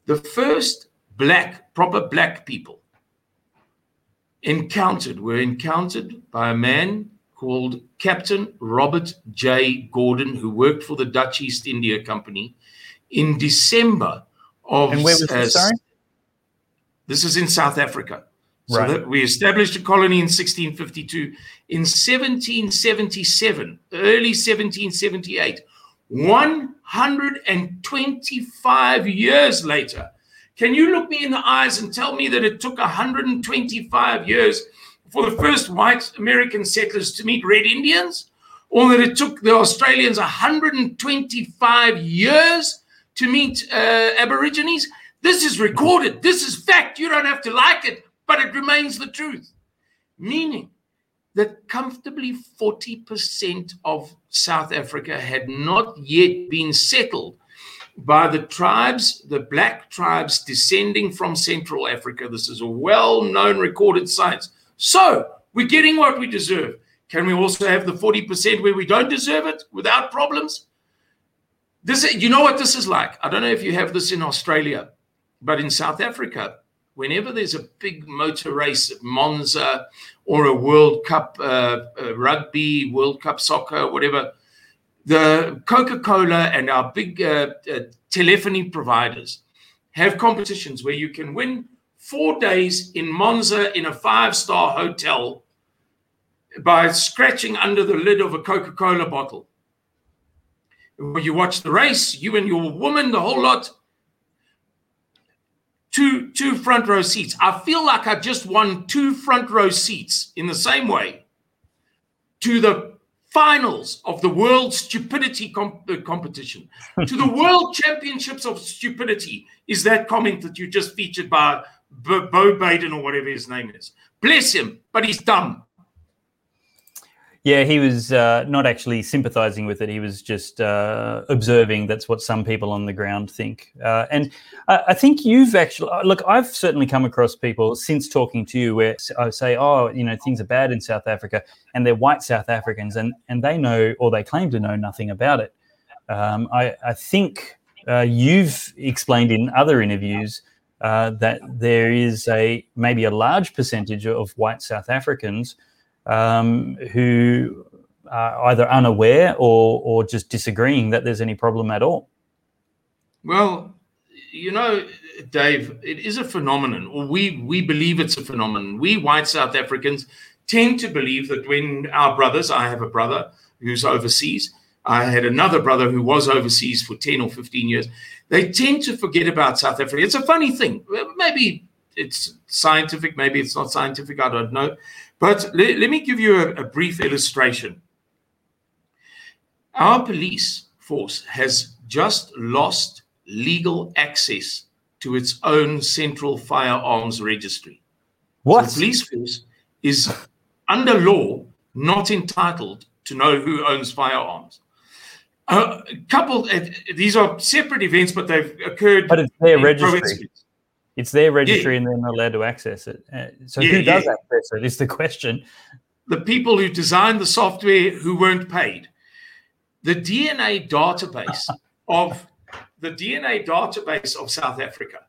The first black, proper black people encountered were encountered by a man called Captain Robert J. Gordon, who worked for the Dutch East India Company in December of. And where was uh, this, sorry? This is in South Africa. So right. we established a colony in 1652. In 1777, early 1778, 125 years later, can you look me in the eyes and tell me that it took 125 years for the first white American settlers to meet red Indians? Or that it took the Australians 125 years to meet uh, Aborigines? This is recorded. This is fact. You don't have to like it but it remains the truth. Meaning that comfortably 40% of South Africa had not yet been settled by the tribes, the black tribes descending from Central Africa. This is a well known recorded science. So we're getting what we deserve. Can we also have the 40% where we don't deserve it without problems? This, you know what this is like. I don't know if you have this in Australia, but in South Africa, whenever there's a big motor race at Monza or a World Cup uh, uh, rugby, World Cup soccer, whatever, the Coca Cola and our big uh, uh, telephony providers have competitions where you can win four days in Monza in a five star hotel by scratching under the lid of a Coca Cola bottle. When you watch the race, you and your woman, the whole lot, two two front row seats. I feel like I just won two front row seats in the same way to the finals of the world stupidity comp- uh, competition to the world championships of stupidity is that comment that you just featured by Bo Baden or whatever his name is. Bless him, but he's dumb. Yeah, he was uh, not actually sympathizing with it. He was just uh, observing. That's what some people on the ground think. Uh, and I think you've actually, uh, look, I've certainly come across people since talking to you where I say, oh, you know, things are bad in South Africa, and they're white South Africans, and, and they know or they claim to know nothing about it. Um, I, I, think uh, you've explained in other interviews uh, that there is a maybe a large percentage of white South Africans um, who are either unaware or, or just disagreeing that there's any problem at all? Well, you know, Dave, it is a phenomenon, or we we believe it's a phenomenon. We white South Africans tend to believe that when our brothers, I have a brother who's overseas, I had another brother who was overseas for 10 or 15 years, they tend to forget about South Africa. It's a funny thing. Maybe it's scientific, maybe it's not scientific, I don't know. But let, let me give you a, a brief illustration. Our police force has just lost legal access to its own central firearms registry. What? So the police force is under law not entitled to know who owns firearms. A couple, uh, these are separate events, but they've occurred. But it's their registry. It's their registry, yeah. and they're not allowed to access it. Uh, so yeah, who does yeah. access it? Is the question. The people who designed the software who weren't paid. The DNA database of the DNA database of South Africa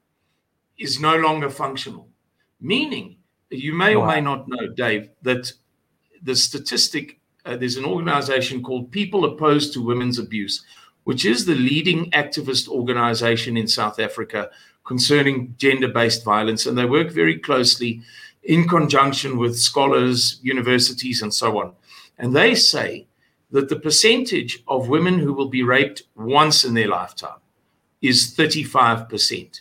is no longer functional, meaning you may wow. or may not know, Dave, that the statistic uh, there's an organization called People Opposed to Women's Abuse, which is the leading activist organization in South Africa concerning gender based violence. And they work very closely in conjunction with scholars, universities, and so on. And they say that the percentage of women who will be raped once in their lifetime is 35%.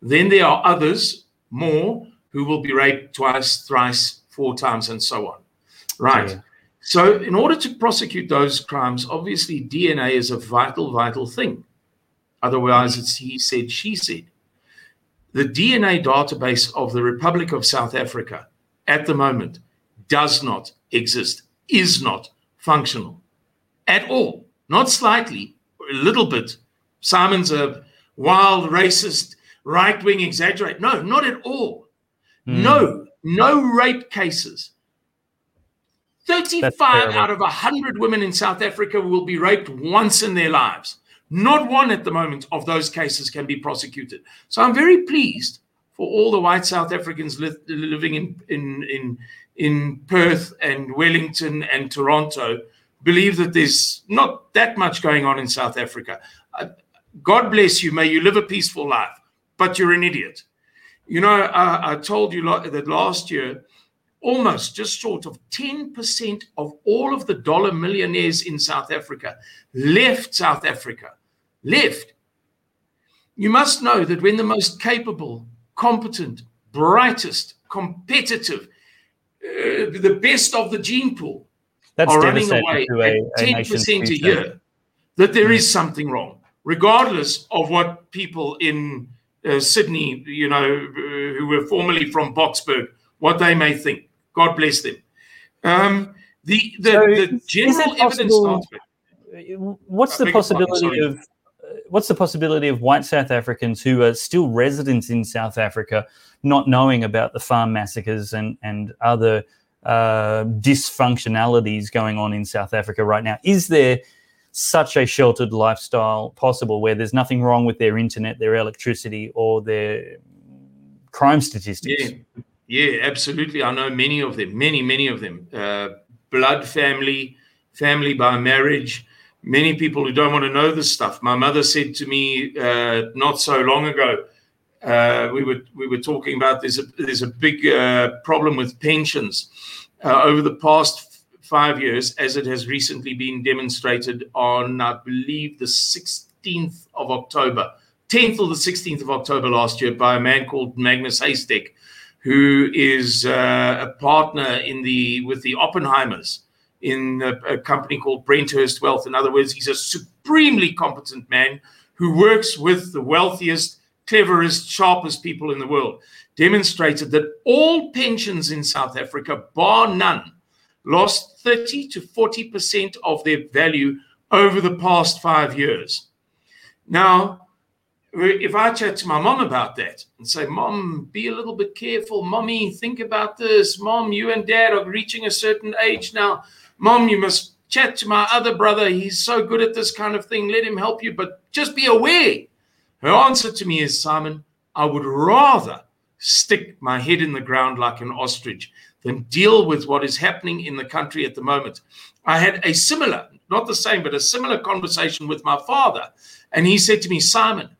Then there are others, more, who will be raped twice, thrice, four times, and so on. Right. Yeah. So, in order to prosecute those crimes, obviously DNA is a vital, vital thing. Otherwise, it's he said, she said the DNA database of the Republic of South Africa at the moment does not exist, is not functional at all, not slightly, a little bit. Simon's a wild, racist, right wing exaggerate. No, not at all. Mm. No, no rape cases. 35 out of 100 women in South Africa will be raped once in their lives. Not one at the moment of those cases can be prosecuted. So I'm very pleased for all the white South Africans li- living in, in, in, in Perth and Wellington and Toronto believe that there's not that much going on in South Africa. Uh, God bless you. May you live a peaceful life, but you're an idiot. You know, I, I told you lo- that last year, almost just short of 10% of all of the dollar millionaires in South Africa left South Africa left. You must know that when the most capable, competent, brightest, competitive, uh, the best of the gene pool That's are running away at 10% a, a year, that there is something wrong, regardless of what people in uh, Sydney, you know, uh, who were formerly from Boksburg, what they may think. God bless them. Um, the the, so the general evidence. What's the possibility of what's the possibility of white South Africans who are still residents in South Africa not knowing about the farm massacres and and other uh, dysfunctionalities going on in South Africa right now? Is there such a sheltered lifestyle possible where there's nothing wrong with their internet, their electricity, or their crime statistics? Yeah, yeah, absolutely. I know many of them, many, many of them. Uh, blood family, family by marriage many people who don't want to know this stuff. My mother said to me uh, not so long ago, uh, we were we were talking about there's a there's a big uh, problem with pensions uh, over the past five years, as it has recently been demonstrated on I believe the 16th of October, 10th or the 16th of October last year, by a man called Magnus Heystek, who is uh, a partner in the with the Oppenheimers in a, a company called Brenthurst Wealth. In other words, he's a supremely competent man who works with the wealthiest cleverest, sharpest people in the world, demonstrated that all pensions in South Africa, bar none, lost 30 to 40% of their value over the past five years. Now, if I chat to my mom about that and say, Mom, be a little bit careful. Mommy, think about this. Mom, you and dad are reaching a certain age now. Mom, you must chat to my other brother. He's so good at this kind of thing. Let him help you, but just be aware her answer to me is Simon, I would rather stick my head in the ground like an ostrich than deal with what is happening in the country at the moment. I had a similar, not the same, but a similar conversation with my father. And he said to me, Simon,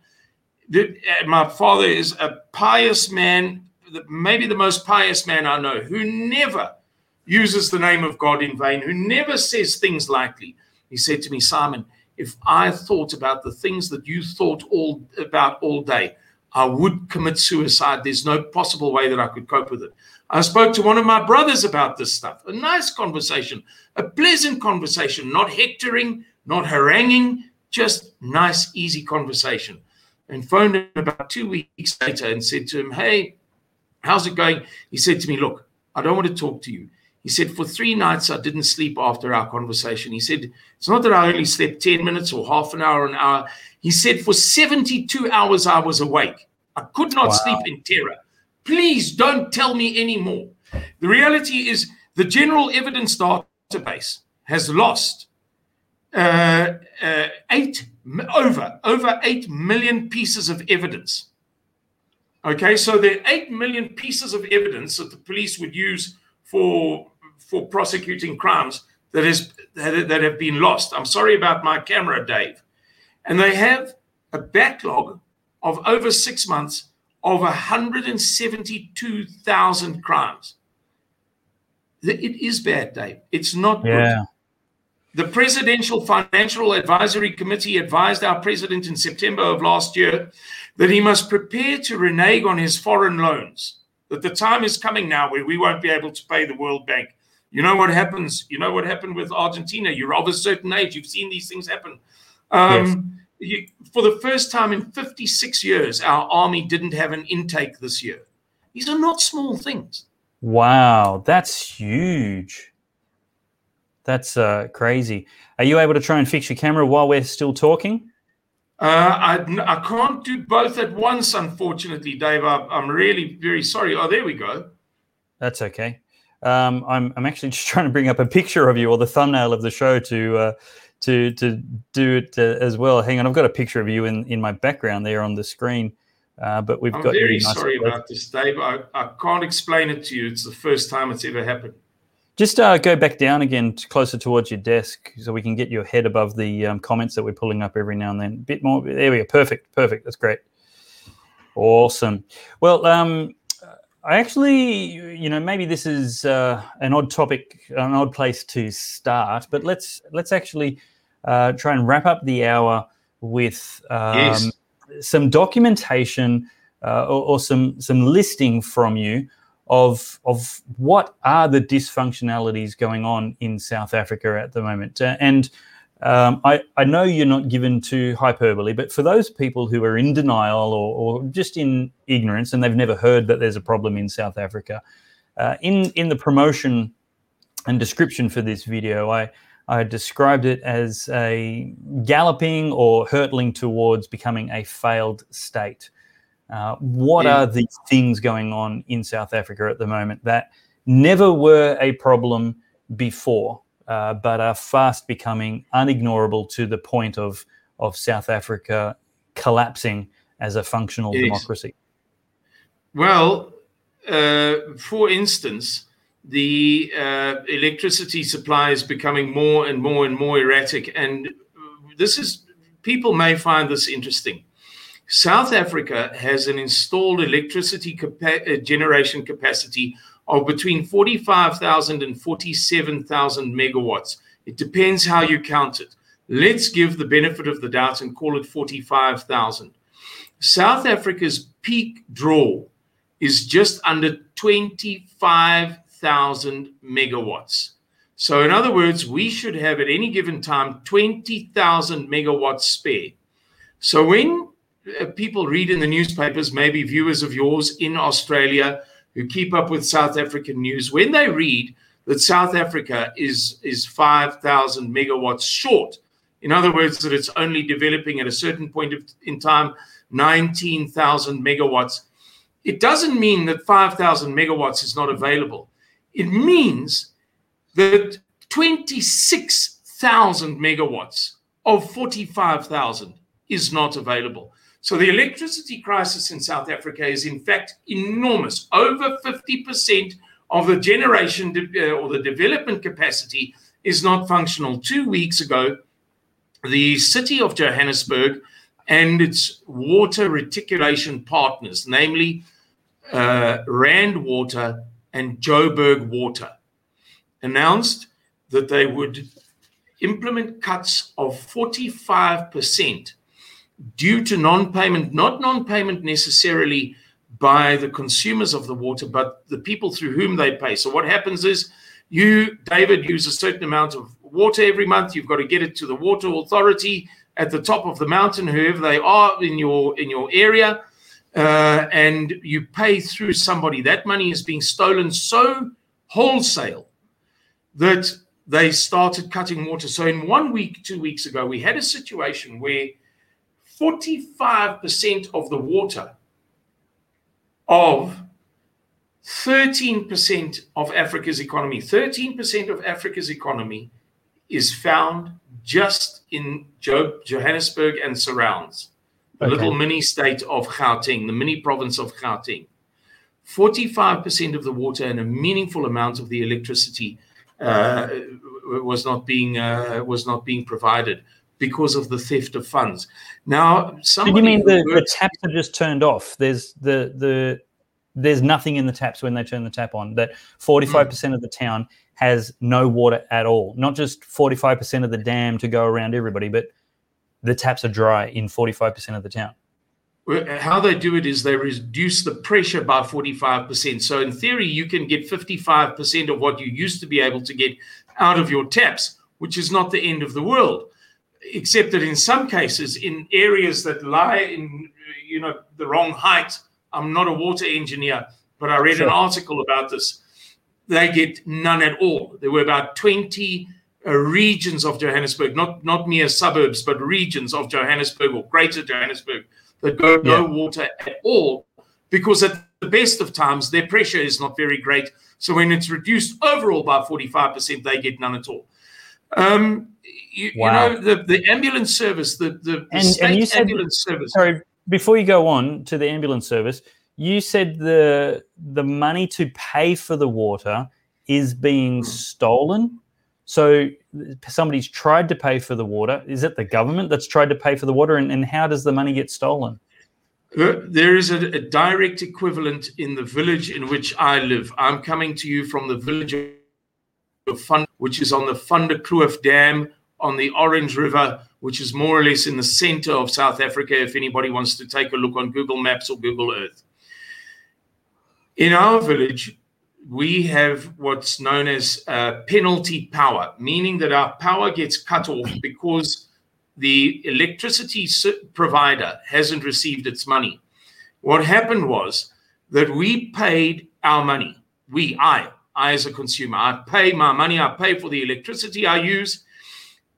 uh, my father is a pious man, maybe the most pious man I know, who never uses the name of God in vain, who never says things lightly. He said to me, Simon, if I thought about the things that you thought all about all day, I would commit suicide. There's no possible way that I could cope with it. I spoke to one of my brothers about this stuff. A nice conversation, a pleasant conversation, not hectoring, not haranguing, just nice, easy conversation. And phoned him about two weeks later and said to him, Hey, how's it going? He said to me, Look, I don't want to talk to you. He said, For three nights, I didn't sleep after our conversation. He said, It's not that I only slept 10 minutes or half an hour, an hour. He said, For 72 hours, I was awake. I could not wow. sleep in terror. Please don't tell me anymore. The reality is, the general evidence database has lost uh, uh, eight over over eight million pieces of evidence. Okay, so there are eight million pieces of evidence that the police would use for for prosecuting crimes that is that, that have been lost. I'm sorry about my camera, Dave. And they have a backlog of over six months of 172,000 crimes. It is bad, Dave. It's not yeah. good. The Presidential Financial Advisory Committee advised our president in September of last year that he must prepare to renege on his foreign loans, that the time is coming now where we won't be able to pay the World Bank you know what happens? You know what happened with Argentina? You're of a certain age. You've seen these things happen. Um, yes. you, for the first time in 56 years, our army didn't have an intake this year. These are not small things. Wow, that's huge. That's uh, crazy. Are you able to try and fix your camera while we're still talking? Uh, I, I can't do both at once, unfortunately, Dave. I, I'm really very sorry. Oh, there we go. That's okay. Um, I'm, I'm actually just trying to bring up a picture of you or the thumbnail of the show to uh, to to do it uh, as well. Hang on, I've got a picture of you in, in my background there on the screen. Uh, but we've I'm got. very nice sorry about this, Dave. I, I can't explain it to you. It's the first time it's ever happened. Just uh, go back down again, to closer towards your desk, so we can get your head above the um, comments that we're pulling up every now and then. A bit more. There we go. Perfect. Perfect. That's great. Awesome. Well, um, I actually, you know, maybe this is uh, an odd topic, an odd place to start, but let's let's actually uh, try and wrap up the hour with um, yes. some documentation uh, or, or, some some listing from you of of what are the dysfunctionalities going on in South Africa at the moment, uh, and um, I, I know you're not given to hyperbole, but for those people who are in denial or, or just in ignorance and they've never heard that there's a problem in South Africa, uh, in in the promotion and description for this video, I I described it as a galloping or hurtling towards becoming a failed state. Uh, what yeah. are the things going on in South Africa at the moment that never were a problem before? Uh, but are fast becoming unignorable to the point of of South Africa collapsing as a functional yes. democracy? Well, uh, for instance, the uh, electricity supply is becoming more and more and more erratic. And this is people may find this interesting. South Africa has an installed electricity capa- uh, generation capacity of between 45,000 and 47,000 megawatts. It depends how you count it. Let's give the benefit of the doubt and call it 45,000. South Africa's peak draw is just under 25,000 megawatts. So, in other words, we should have at any given time 20,000 megawatts spare. So, when uh, people read in the newspapers, maybe viewers of yours in Australia who keep up with South African news, when they read that South Africa is, is 5,000 megawatts short, in other words, that it's only developing at a certain point of, in time 19,000 megawatts, it doesn't mean that 5,000 megawatts is not available. It means that 26,000 megawatts of 45,000 is not available. So the electricity crisis in South Africa is, in fact, enormous. Over 50% of the generation de- uh, or the development capacity is not functional. Two weeks ago, the city of Johannesburg and its water reticulation partners, namely uh, Rand Water and Joburg Water, announced that they would implement cuts of 45% due to non payment, not non payment necessarily by the consumers of the water, but the people through whom they pay. So, what happens is you, David, use a certain amount of water every month. You've got to get it to the water authority at the top of the mountain, whoever they are in your in your area, uh, and you pay through somebody. That money is being stolen so wholesale that they started cutting water. So in one week, two weeks ago, we had a situation where 45% of the water of 13% of Africa's economy, 13% of Africa's economy is found just in Johannesburg and surrounds, the okay. little mini state of Gauteng, the mini province of Gauteng. 45% of the water and a meaningful amount of the electricity uh, was not being uh, was not being provided because of the theft of funds. Now, so you mean the, the taps are just turned off? There's the the there's nothing in the taps when they turn the tap on. That 45% mm. of the town has no water at all. Not just 45% of the dam to go around everybody, but the taps are dry in 45% of the town. How they do it is they reduce the pressure by 45%. So, in theory, you can get 55% of what you used to be able to get out of your taps, which is not the end of the world. Except that in some cases, in areas that lie in you know the wrong height, I'm not a water engineer, but I read sure. an article about this they get none at all. There were about 20 uh, regions of Johannesburg, not, not mere suburbs, but regions of Johannesburg or greater Johannesburg that go yeah. no water at all because at the best of times, their pressure is not very great. So when it's reduced overall by 45%, they get none at all. Um, you, wow. you, know, the, the ambulance service, the, the, the and, state and said, ambulance service. Sorry, before you go on to the ambulance service, you said the the money to pay for the water is being hmm. stolen. So somebody's tried to pay for the water. Is it the government that's tried to pay for the water? And, and how does the money get stolen? There is a, a, direct equivalent in the village in which I live. I'm coming to you from the village of Fund, which is on the Van der Kloof Dam on the Orange River, which is more or less in the center of South Africa. If anybody wants to take a look on Google Maps or Google Earth, in our village, we have what's known as uh, penalty power, meaning that our power gets cut off because the electricity provider hasn't received its money. What happened was that we paid our money. We, I, I as a consumer, I pay my money, I pay for the electricity I use.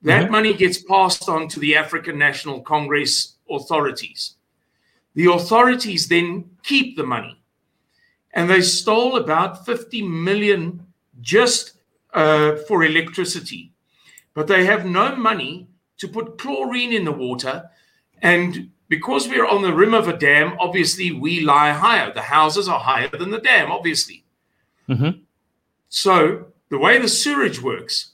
That mm-hmm. money gets passed on to the African National Congress authorities. The authorities then keep the money and they stole about 50 million just uh, for electricity. But they have no money to put chlorine in the water. And because we're on the rim of a dam, obviously we lie higher. The houses are higher than the dam, obviously. Mm-hmm. So the way the sewerage works,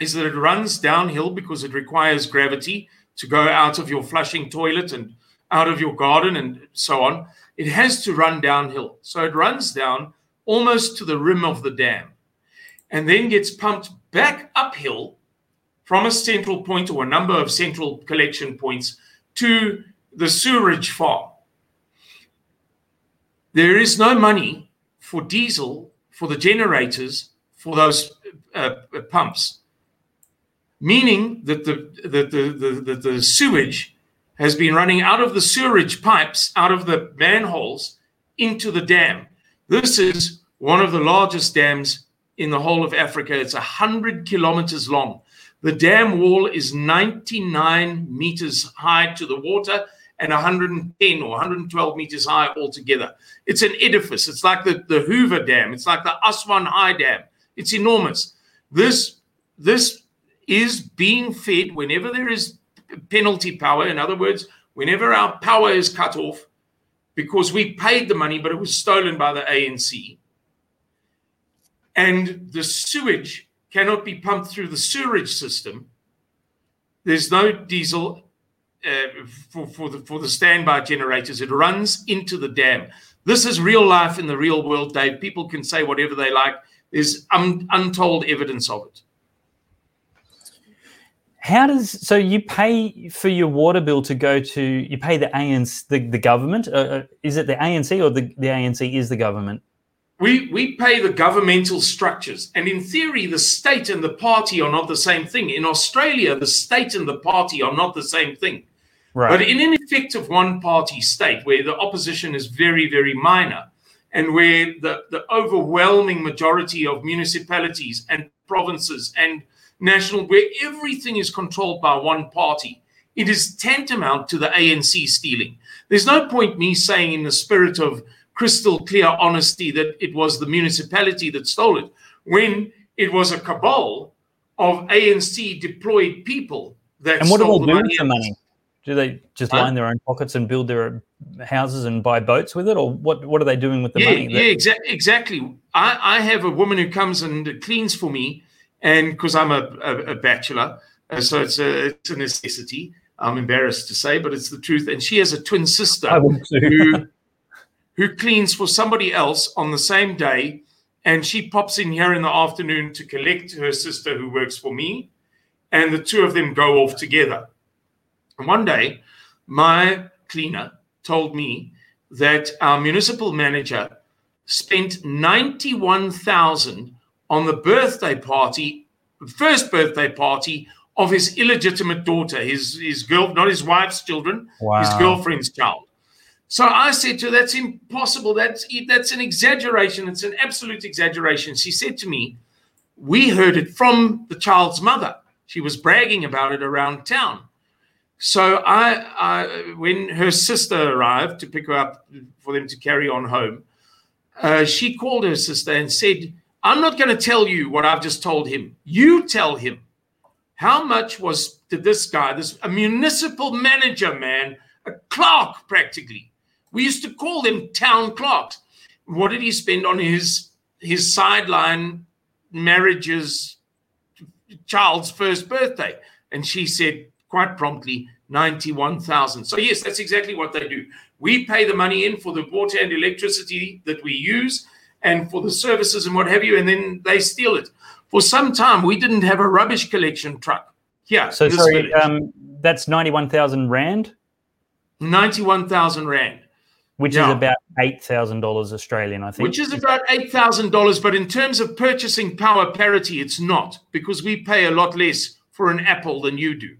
is that it runs downhill because it requires gravity to go out of your flushing toilet and out of your garden and so on. It has to run downhill. So it runs down almost to the rim of the dam and then gets pumped back uphill from a central point or a number of central collection points to the sewerage farm. There is no money for diesel for the generators for those uh, uh pumps meaning that the, the, the, the, the sewage has been running out of the sewerage pipes, out of the manholes into the dam. This is one of the largest dams in the whole of Africa. It's 100 kilometers long. The dam wall is 99 meters high to the water and 110 or 112 meters high altogether. It's an edifice. It's like the, the Hoover Dam. It's like the Aswan High Dam. It's enormous. This, this is being fed whenever there is penalty power. In other words, whenever our power is cut off because we paid the money, but it was stolen by the ANC, and the sewage cannot be pumped through the sewerage system, there's no diesel uh, for, for, the, for the standby generators. It runs into the dam. This is real life in the real world, Dave. People can say whatever they like. There's un, untold evidence of it. How does so you pay for your water bill to go to you pay the ANC the, the government? Uh, uh is it the ANC or the, the ANC is the government? We we pay the governmental structures, and in theory, the state and the party are not the same thing. In Australia, the state and the party are not the same thing. Right. But in an effective one-party state where the opposition is very very minor, and where the, the overwhelming majority of municipalities and provinces and national, where everything is controlled by one party. It is tantamount to the ANC stealing. There's no point me saying, in the spirit of crystal clear honesty, that it was the municipality that stole it, when it was a cabal of ANC deployed people that and what stole do they do with the money? Do they just line their own pockets and build their houses and buy boats with it, or what? What are they doing with the yeah, money? That- yeah, exa- exactly. I, I have a woman who comes and cleans for me, and because I'm a, a, a bachelor, uh, so it's a, it's a necessity. I'm embarrassed to say, but it's the truth. And she has a twin sister who who cleans for somebody else on the same day, and she pops in here in the afternoon to collect her sister who works for me, and the two of them go off together. And one day, my cleaner told me that our municipal manager spent ninety-one thousand on the birthday party, first birthday party of his illegitimate daughter, his, his girl, not his wife's children, wow. his girlfriend's child. So I said to her, that's impossible. That's, that's an exaggeration. It's an absolute exaggeration. She said to me, we heard it from the child's mother. She was bragging about it around town. So I, I when her sister arrived to pick her up for them to carry on home, uh, she called her sister and said, I'm not going to tell you what I've just told him. You tell him. How much was did this guy, this a municipal manager, man, a clerk practically? We used to call them town clerks. What did he spend on his his sideline marriage's child's first birthday? And she said quite promptly, 91,000. So yes, that's exactly what they do. We pay the money in for the water and electricity that we use and for the services and what have you, and then they steal it. For some time, we didn't have a rubbish collection truck. Yeah. So sorry, um, that's ninety-one thousand rand. Ninety-one thousand rand. Which yeah. is about eight thousand dollars Australian, I think. Which is about eight thousand dollars, but in terms of purchasing power parity, it's not because we pay a lot less for an Apple than you do.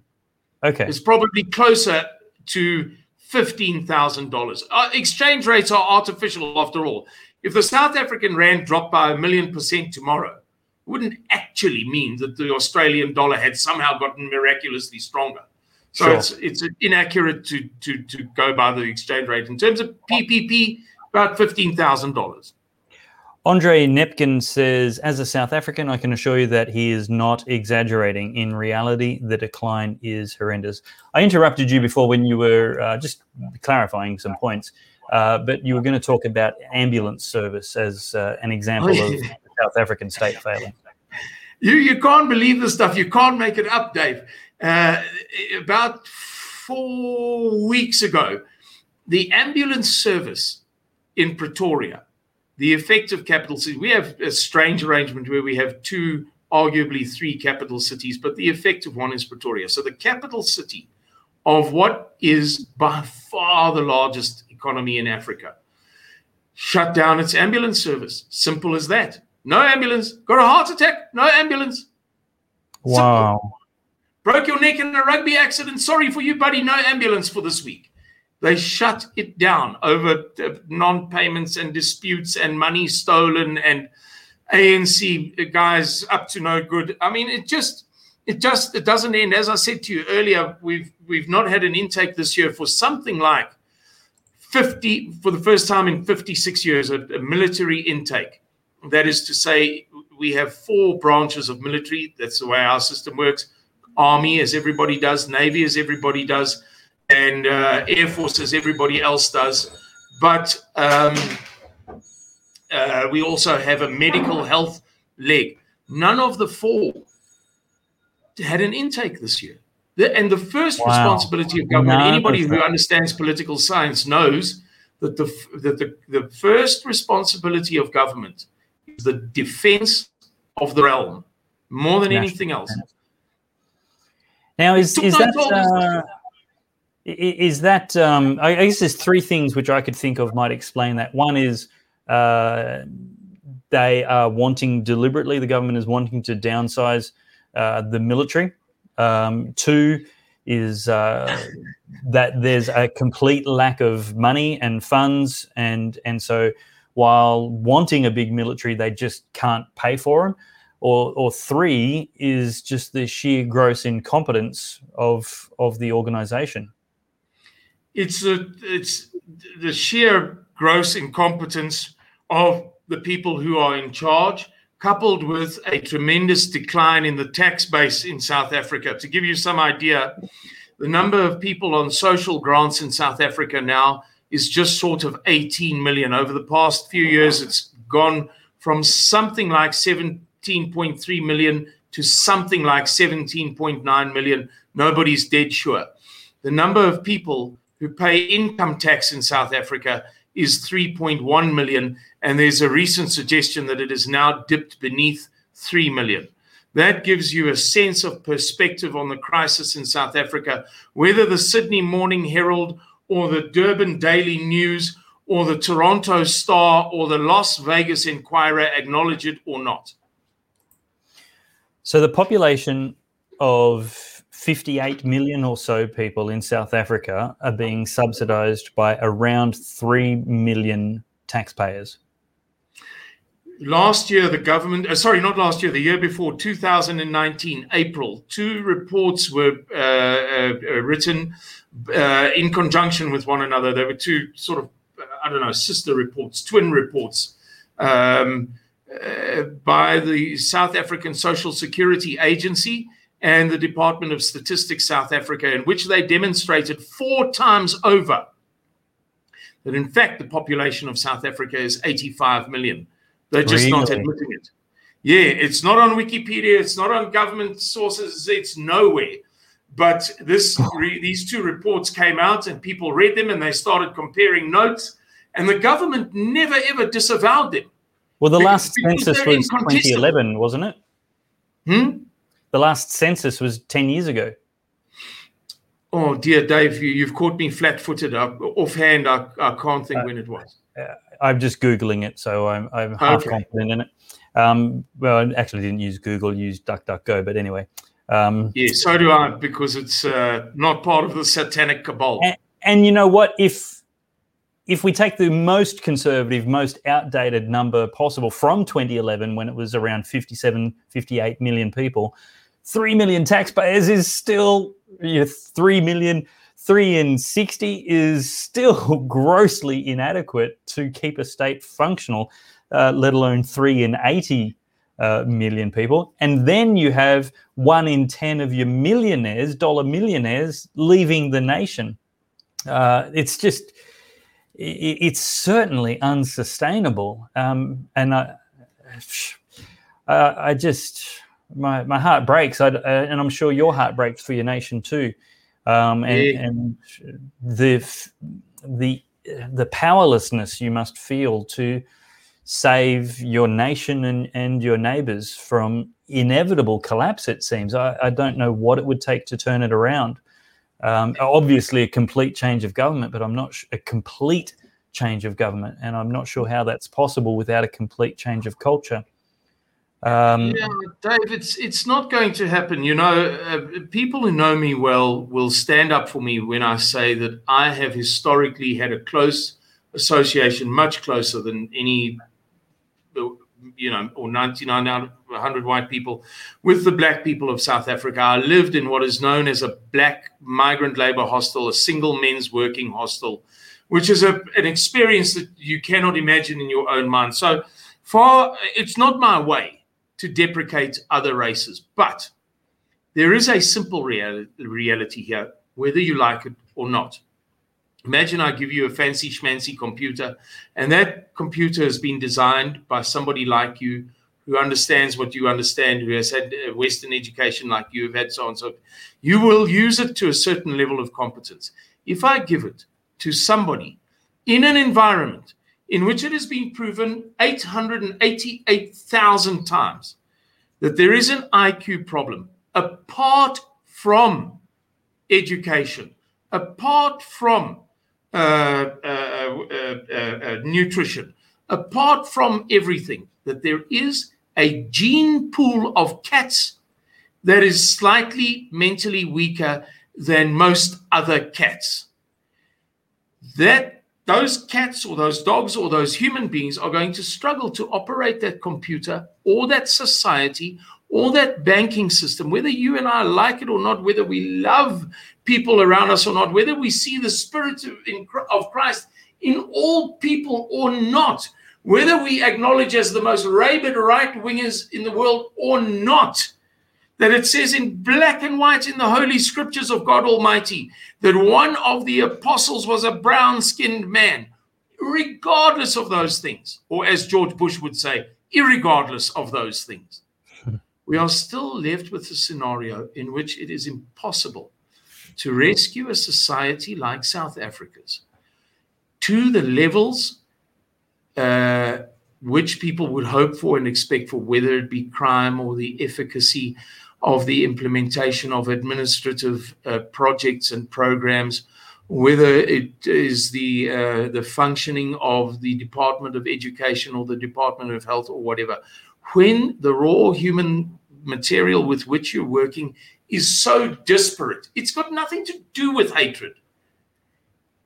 Okay. It's probably closer to fifteen thousand dollars. Uh, exchange rates are artificial, after all. If the South African rand dropped by a million percent tomorrow, it wouldn't actually mean that the Australian dollar had somehow gotten miraculously stronger. So sure. it's it's inaccurate to to to go by the exchange rate. In terms of PPP, about fifteen thousand dollars. Andre Nepkin says, as a South African, I can assure you that he is not exaggerating. In reality, the decline is horrendous. I interrupted you before when you were uh, just clarifying some points. Uh, but you were going to talk about ambulance service as uh, an example oh, of South African state failing. you you can't believe this stuff. You can't make it up, Dave. Uh, about four weeks ago, the ambulance service in Pretoria, the effective capital city, we have a strange arrangement where we have two, arguably three capital cities, but the effective one is Pretoria. So the capital city of what is by far the largest economy in Africa shut down its ambulance service. Simple as that. No ambulance. Got a heart attack. No ambulance. Wow. Simple. Broke your neck in a rugby accident. Sorry for you, buddy. No ambulance for this week. They shut it down over uh, non payments and disputes and money stolen and ANC guys up to no good. I mean, it just. It just it doesn't end. As I said to you earlier, we've we've not had an intake this year for something like 50 for the first time in 56 years a, a military intake that is to say, we have four branches of military. That's the way our system works. Army, as everybody does, Navy, as everybody does, and uh, Air Force, as everybody else does. But um, uh, we also have a medical health leg. None of the four had an intake this year. The, and the first wow. responsibility of government, anybody who understands political science knows that the, that the, the first responsibility of government is the defense of the realm more than anything else. Now, is, is that. Uh, is that um, I guess there's three things which I could think of might explain that. One is uh, they are wanting deliberately, the government is wanting to downsize uh, the military. Um, two is uh, that there's a complete lack of money and funds, and and so while wanting a big military, they just can't pay for them. Or, or three is just the sheer gross incompetence of of the organization. It's a, it's the sheer gross incompetence of the people who are in charge, coupled with a tremendous decline in the tax base in South Africa. To give you some idea, the number of people on social grants in South Africa now is just sort of 18 million. Over the past few years, it's gone from something like 17.3 million to something like 17.9 million. Nobody's dead sure. The number of people who pay income tax in South Africa is 3.1 million, and there's a recent suggestion that it is now dipped beneath 3 million. That gives you a sense of perspective on the crisis in South Africa. Whether the Sydney Morning Herald or the Durban Daily News or the Toronto Star or the Las Vegas Inquirer acknowledge it or not? So the population of 58 million or so people in South Africa are being subsidized by around 3 million taxpayers. Last year, the government, uh, sorry, not last year, the year before, 2019, April, two reports were uh, uh, uh written uh, in conjunction with one another. There were two sort of, I don't know, sister reports, twin reports um, uh, by the South African Social Security Agency and the Department of Statistics South Africa, in which they demonstrated four times over that, in fact, the population of South Africa is 85 million. They're just really? not admitting it. Yeah, it's not on Wikipedia, it's not on government sources, it's nowhere. But this re, these two reports came out and people read them and they started comparing notes, and the government never ever disavowed them. Well, the last census was 2011, wasn't it? Hmm? The last census was 10 years ago. Oh dear, Dave, you, have caught me flat-footed. Offhand, I, I can't think uh, when it was. Uh, I'm just googling it, so I'm, I'm half okay. confident in it. Um, well, I actually didn't use Google, used DuckDuckGo, but anyway. Um, yeah, so do I, because it's uh, not part of the satanic cabal. And, and, you know what? If if we take the most conservative, most outdated number possible from 2011, when it was around 57, 58 million people, three million taxpayers is still you know, three million. Three in 60 is still grossly inadequate to keep a state functional, uh, let alone three in 80 uh, million people. And then you have one in 10 of your millionaires, dollar millionaires, leaving the nation. Uh, it's just, it, it's certainly unsustainable. Um, and I, I just, my, my heart breaks, I, uh, and I'm sure your heart breaks for your nation too. Um, and, yeah. and the the the powerlessness you must feel to save your nation and, and your neighbors from inevitable collapse, it seems. I, I don't know what it would take to turn it around. Um, obviously, a complete change of government, but I'm not sh- a complete change of government, and I'm not sure how that's possible without a complete change of culture. Um, yeah, Dave, it's it's not going to happen. You know, uh, people who know me well will stand up for me when I say that I have historically had a close association, much closer than any, you know, or 99 out of 100 white people, with the black people of South Africa. I lived in what is known as a black migrant labor hostel, a single men's working hostel, which is a, an experience that you cannot imagine in your own mind. So far, it's not my way to deprecate other races. But there is a simple real- reality here, whether you like it or not. Imagine I give you a fancy schmancy computer, and that computer has been designed by somebody like you who understands what you understand, who has had Western education like you have had, so on and so forth. You will use it to a certain level of competence. If I give it to somebody in an environment in which it has been proven 888,000 times that there is an IQ problem apart from education, apart from uh, uh, uh, uh, uh nutrition, apart from everything, that there is a gene pool of cats that is slightly mentally weaker than most other cats. That those cats or those dogs or those human beings are going to struggle to operate that computer or that society or that banking system, whether you and I like it or not, whether we love people around us or not, whether we see the spirit of, Christ in all people or not, whether we acknowledge as the most rabid right wingers in the world or not that it says in black and white in the holy scriptures of God Almighty that one of the apostles was a brown skinned man, regardless of those things, or as George Bush would say, irregardless of those things. we are still left with a scenario in which it is impossible to rescue a society like South Africa's to the levels uh, which people would hope for and expect for, whether it be crime or the efficacy of the implementation of administrative uh, projects and programs, whether it is the uh, the functioning of the Department of Education or the Department of Health or whatever. When the raw human material with which you're working is so disparate, it's got nothing to do with hatred.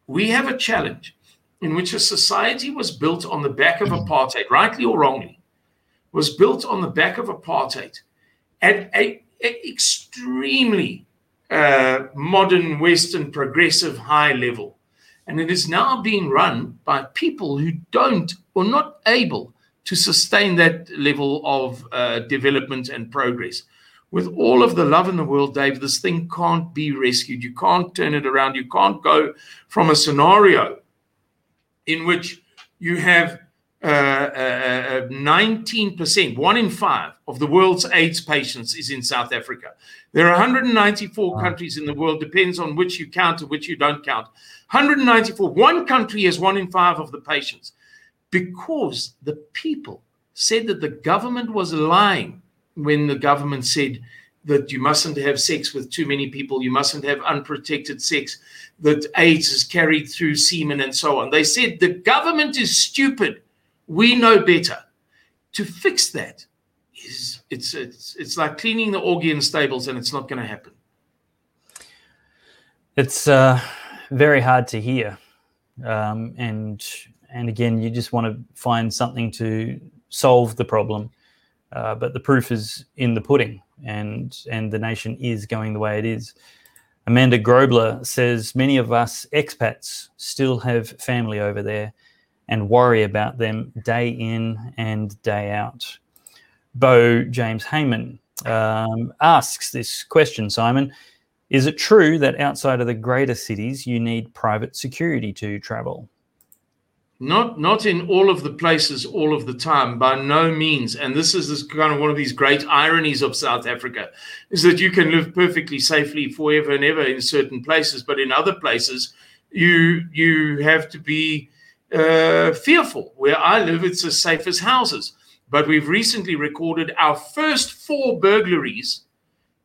We have a challenge in which a society was built on the back of apartheid, rightly or wrongly, was built on the back of apartheid at a extremely uh, modern, Western, progressive, high level. And it is now being run by people who don't or not able to sustain that level of uh, development and progress. With all of the love in the world, Dave, this thing can't be rescued. You can't turn it around. You can't go from a scenario in which you have Uh, uh, uh, 19%, one in five of the world's AIDS patients is in South Africa. There are 194 wow. countries in the world, depends on which you count and which you don't count. 194. One country has one in five of the patients because the people said that the government was lying when the government said that you mustn't have sex with too many people, you mustn't have unprotected sex, that AIDS is carried through semen and so on. They said the government is stupid we know better. To fix that is it's it's it's like cleaning the Augean stables, and it's not going to happen. It's uh, very hard to hear, um, and and again, you just want to find something to solve the problem. Uh, but the proof is in the pudding, and and the nation is going the way it is. Amanda Grobler says many of us expats still have family over there and worry about them day in and day out. Bo James Heyman um, asks this question, Simon. Is it true that outside of the greater cities, you need private security to travel? not not in all of the places all of the time by no means and this is this kind of one of these great ironies of south africa is that you can live perfectly safely forever and ever in certain places but in other places you you have to be uh, fearful where i live it's as safe as houses but we've recently recorded our first four burglaries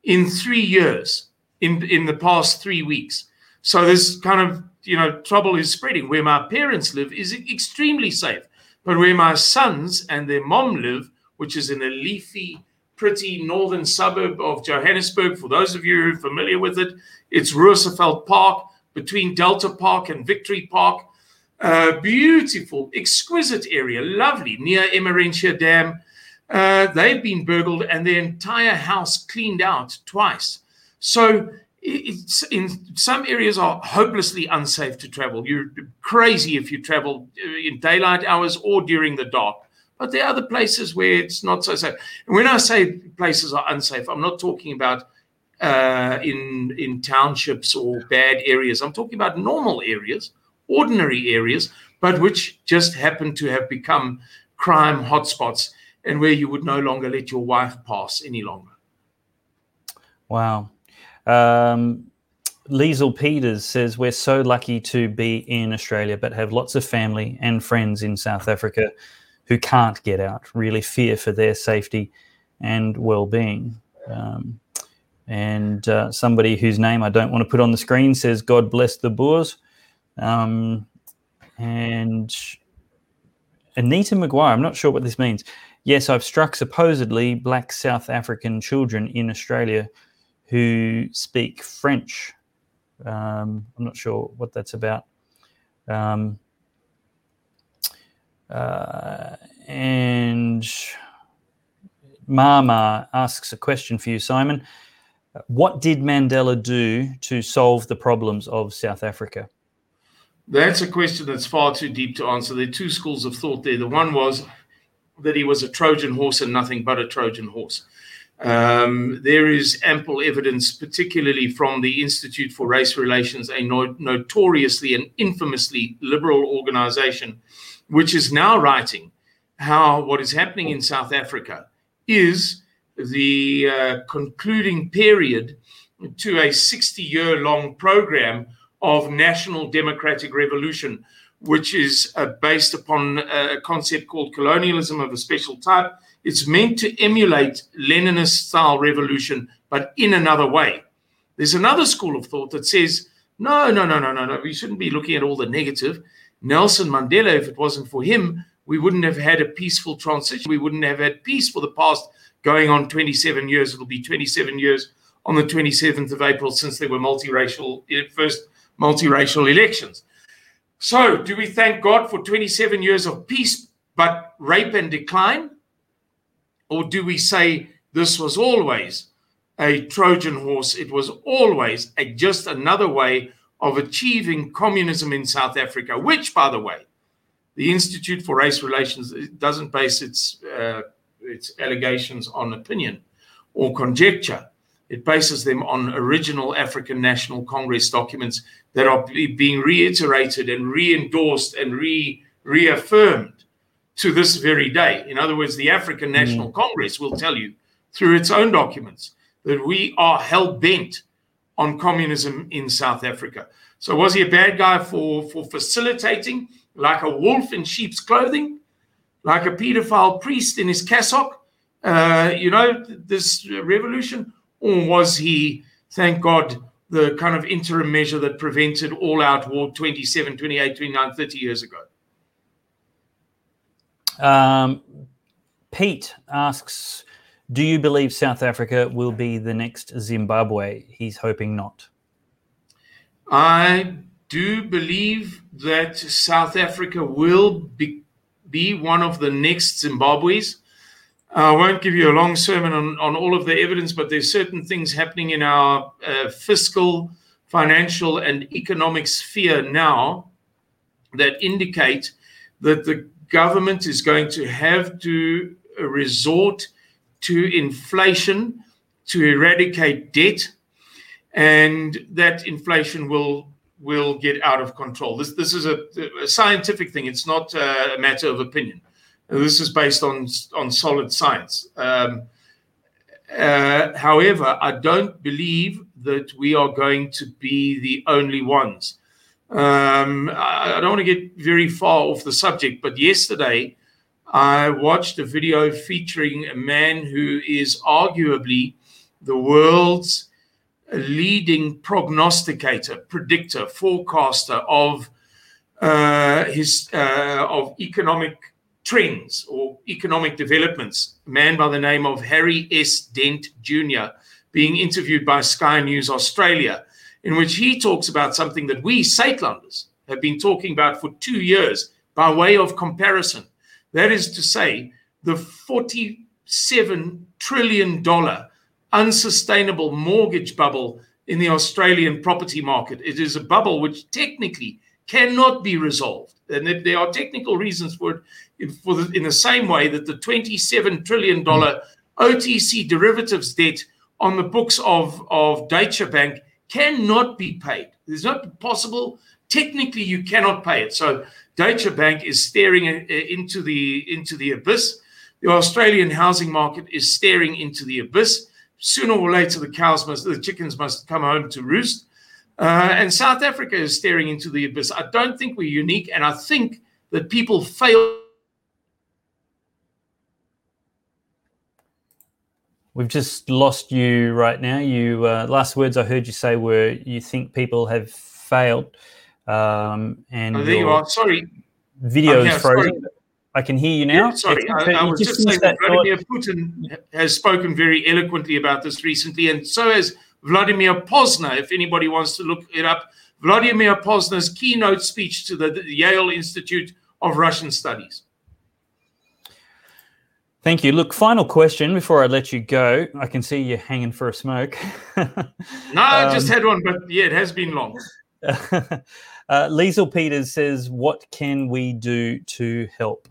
in three years in in the past three weeks so this kind of you know, trouble is spreading. Where my parents live is extremely safe. But where my sons and their mom live, which is in a leafy, pretty northern suburb of Johannesburg, for those of you who are familiar with it, it's Roosevelt Park between Delta Park and Victory Park. Uh, beautiful, exquisite area, lovely, near Emmarentia Dam. Uh, they've been burgled and their entire house cleaned out twice. So it's in some areas are hopelessly unsafe to travel. You're crazy if you travel uh, in daylight hours or during the dark. But there are other places where it's not so safe. And when I say places are unsafe, I'm not talking about uh, in in townships or bad areas. I'm talking about normal areas, ordinary areas, but which just happen to have become crime hotspots and where you would no longer let your wife pass any longer. Wow. Um, Liesel Peters says, We're so lucky to be in Australia, but have lots of family and friends in South Africa who can't get out, really fear for their safety and well being. Um, and uh, somebody whose name I don't want to put on the screen says, God bless the Boers. Um, and Anita McGuire, I'm not sure what this means. Yes, I've struck supposedly black South African children in Australia who speak French. Um, I'm not sure what that's about. Um, uh, and Mama asks a question for you, Simon. What did Mandela do to solve the problems of South Africa? That's a question that's far too deep to answer. There are two schools of thought there. The one was that he was a Trojan horse and nothing but a Trojan horse. Um, there is ample evidence, particularly from the Institute for Race Relations, a no- notoriously and infamously liberal organization, which is now writing how what is happening in South Africa is the uh, concluding period to a 60 year long program of national democratic revolution, which is uh, based upon a concept called colonialism of a special type it's meant to emulate Leninist style revolution, but in another way. There's another school of thought that says, no, no, no, no, no, no. We shouldn't be looking at all the negative. Nelson Mandela, if it wasn't for him, we wouldn't have had a peaceful transition. We wouldn't have had peace for the past going on 27 years. It'll be 27 years on the 27th of April since there were multiracial first multiracial elections. So, do we thank God for 27 years of peace but rape and decline? Or do we say this was always a Trojan horse? It was always a, just another way of achieving communism in South Africa, which, by the way, the Institute for Race Relations doesn't base its, uh, its allegations on opinion or conjecture. It bases them on original African National Congress documents that are being reiterated and re endorsed and re reaffirmed to this very day. In other words, the African National mm. Congress will tell you through its own documents that we are hell bent on communism in South Africa. So, was he a bad guy for, for facilitating, like a wolf in sheep's clothing, like a pedophile priest in his cassock, uh, you know, this revolution? Or was he, thank God, the kind of interim measure that prevented all out war 27, 28, 29, 30 years ago? Um, Pete asks, do you believe South Africa will be the next Zimbabwe? He's hoping not. I do believe that South Africa will be, be one of the next Zimbabwe's. I won't give you a long sermon on, on all of the evidence, but there's certain things happening in our uh, fiscal, financial, and economic sphere now that indicate that the government is going to have to resort to inflation to eradicate debt, and that inflation will will get out of control. This this is a, a scientific thing. It's not a matter of opinion. This is based on on solid science. Um, uh, however, I don't believe that we are going to be the only ones. Um, I, I don't want to get very far off the subject, but yesterday I watched a video featuring a man who is arguably the world's leading prognosticator, predictor, forecaster of uh, his uh, of economic trends or economic developments. A man by the name of Harry S. Dent Jr. being interviewed by Sky News Australia, in which he talks about something that we Suidlanders have been talking about for two years by way of comparison. That is to say, the $47 trillion unsustainable mortgage bubble in the Australian property market. It is a bubble which technically cannot be resolved. And there are technical reasons for it for the, in the same way that the $27 trillion OTC derivatives debt on the books of, of Deutsche Bank cannot be paid. It's not possible. Technically, you cannot pay it. So Deutsche Bank is staring uh, into the into the abyss. The Australian housing market is staring into the abyss sooner or later the cows must, the chickens must come home to roost. Uh, and South Africa is staring into the abyss. I don't think we're unique, and I think that people fail. We've just lost you right now. You uh, last words I heard you say were you think people have failed, um, and oh, there you are. Sorry, video is frozen. Sorry. I can hear you now. Yeah, sorry, I, I, was just saying that Vladimir Putin has spoken very eloquently about this recently, and so has Vladimir Pozner. If anybody wants to look it up, Vladimir Pozner's keynote speech to the, the Yale Institute of Russian Studies. Thank you. Look, final question before I let you go. I can see you hanging for a smoke. no, I um, just had one, but yeah, it has been long. uh, Liesel Peters says, What can we do to help?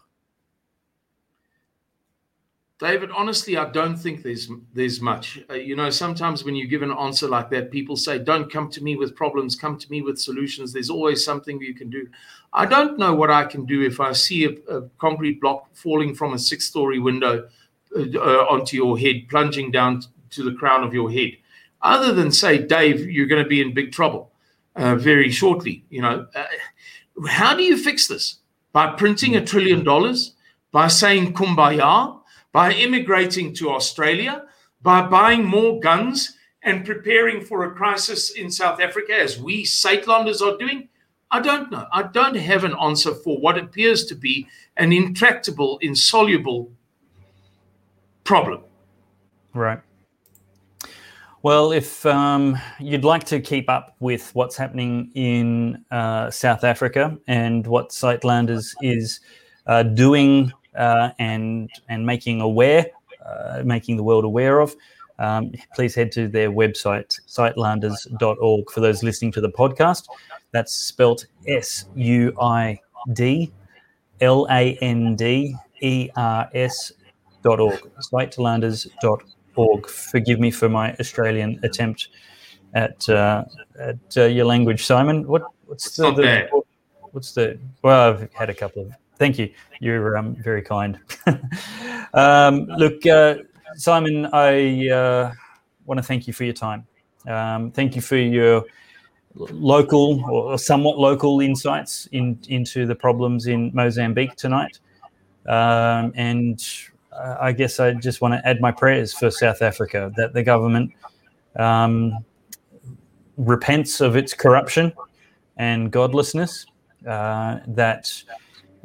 David, honestly, I don't think there's there's much. Uh, you know, sometimes when you give an answer like that, people say, "Don't come to me with problems. Come to me with solutions." There's always something you can do. I don't know what I can do if I see a, a concrete block falling from a six-story window uh, uh, onto your head, plunging down to the crown of your head, other than say, "Dave, you're going to be in big trouble uh, very shortly." You know, uh, how do you fix this? By printing a trillion dollars? By saying "Kumbaya"? By immigrating to Australia, by buying more guns and preparing for a crisis in South Africa, as we Suidlanders are doing? I don't know. I don't have an answer for what appears to be an intractable, insoluble problem. Right. Well, if um, you'd like to keep up with what's happening in uh, South Africa and what Suidlanders is uh, doing uh, and and making aware, uh, making the world aware of, um, please head to their website, suidlanders.org. For those listening to the podcast, that's spelt S U I D L A N D E R S dot org. Suidlanders.org. Forgive me for my Australian attempt at uh, at uh, your language, Simon. What what's the, the what's the well? I've had a couple of Thank you. You're um, very kind. um, look, uh, Simon, I uh, want to thank you for your time. Um, thank you for your local or somewhat local insights in, into the problems in Mozambique tonight. Um, and uh, I guess I just want to add my prayers for South Africa that the government um, repents of its corruption and godlessness, uh, that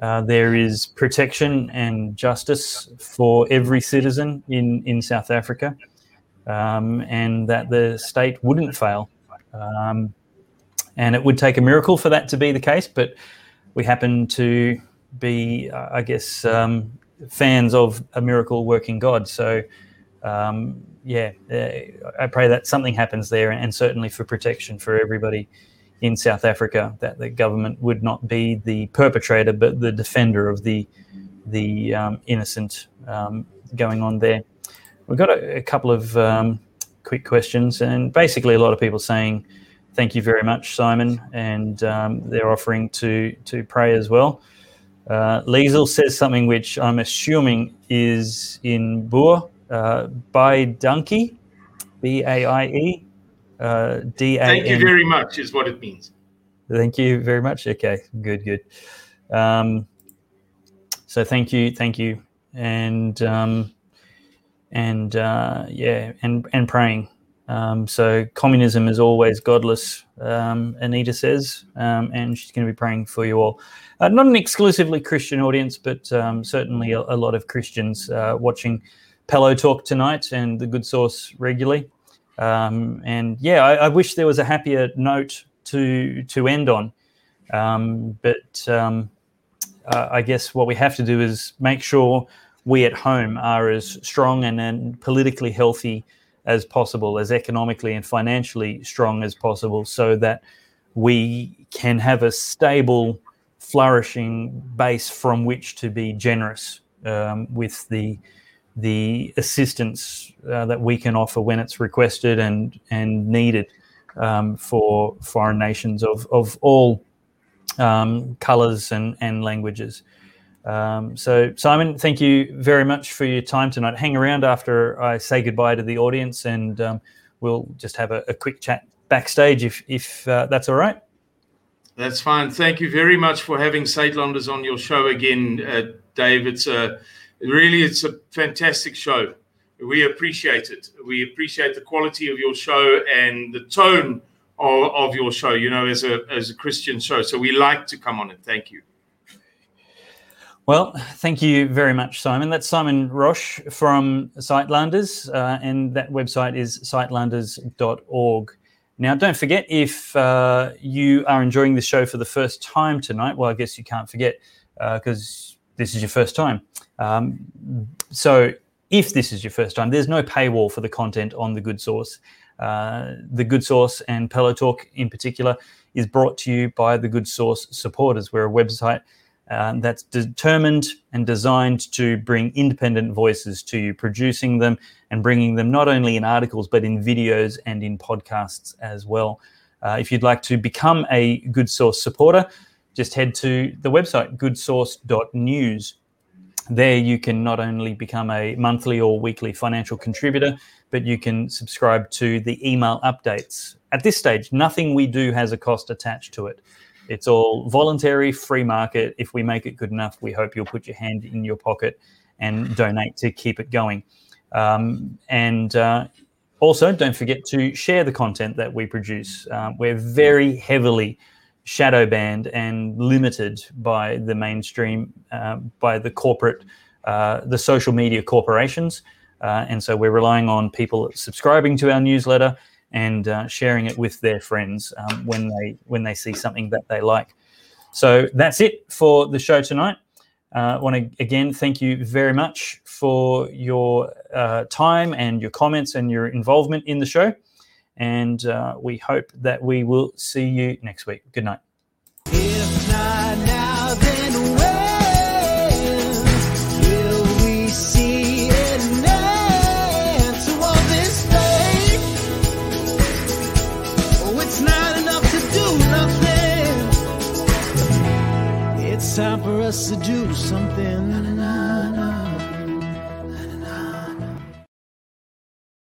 uh, there is protection and justice for every citizen in, in South Africa, um, and that the state wouldn't fail. Um, and it would take a miracle for that to be the case, but we happen to be, uh, I guess, um, fans of a miracle working God. So, um, yeah, uh, I pray that something happens there, and certainly for protection for everybody in South Africa that the government would not be the perpetrator but the defender of the the um, innocent um, going on there. We've got a, a couple of um, quick questions, and basically a lot of people saying thank you very much, Simon, and um, they're offering to to pray as well. Uh, says something which I'm assuming is in Boer, uh, by Donkey, B A I E uh, D A. Thank you very much, is what it means. Thank you very much. Okay, good, good. Um, so thank you, thank you, and um, and uh, yeah, and and praying. Um, so communism is always godless, um, Anita says, um, and she's going to be praying for you all. Uh, not an exclusively Christian audience, but um, certainly a, a, lot of Christians uh, watching Pellowe Talk tonight and the Good Sauce regularly. Um, and yeah, I, I, wish there was a happier note to to end on, um, but uh, I guess what we have to do is make sure we at home are as strong and, and politically healthy as possible, as economically and financially strong as possible, so that we can have a stable, flourishing base from which to be generous um, with the the assistance uh, that we can offer when it's requested and and needed um, for foreign nations of of all um, colours and and languages. Um, so, Simon, thank you very much for your time tonight. Hang around after I say goodbye to the audience, and um, we'll just have a, a, quick chat backstage if, if uh, that's all right. That's fine. Thank you very much for having Suidlanders on your show again, uh, Dave. It's a really it's a fantastic show. We appreciate it. We appreciate the quality of your show and the tone of, of your show. You know, as a as a Christian show, so we like to come on it. Thank you. Well, thank you very much, Simon. That's Simon Roche from Suidlanders, uh, and that website is suidlanders.org. Now, don't forget if uh, you are enjoying this show for the first time tonight, well, I guess you can't forget because uh, this is your first time. Um, so, if this is your first time, there's no paywall for the content on The Good Sauce. Uh, the Good Sauce and Pellowe Talk in particular is brought to you by the Good Sauce supporters. We're a website uh, that's determined and designed to bring independent voices to you, producing them and bringing them not only in articles but in videos and in podcasts as well. Uh, if you'd like to become a Good Sauce supporter, just head to the website goodsauce.news. There, you can not only become a monthly or weekly financial contributor, but you can subscribe to the email updates. At this stage, nothing we do has a cost attached to it. It's all voluntary, free market. If we make it good enough, we hope you'll put your hand in your pocket and donate to keep it going. Um, and uh, also, don't forget to share the content that we produce. Um, we're very heavily shadow banned and limited by the mainstream, uh, by the corporate, uh, the social media corporations. Uh, and so we're relying on people subscribing to our newsletter and uh, sharing it with their friends um, when they when they see something that they like. So that's it for the show tonight. Uh, I want to again thank you very much for your uh, time and your comments and your involvement in the show. And uh, we hope that we will see you next week. Good night. time for us to do something.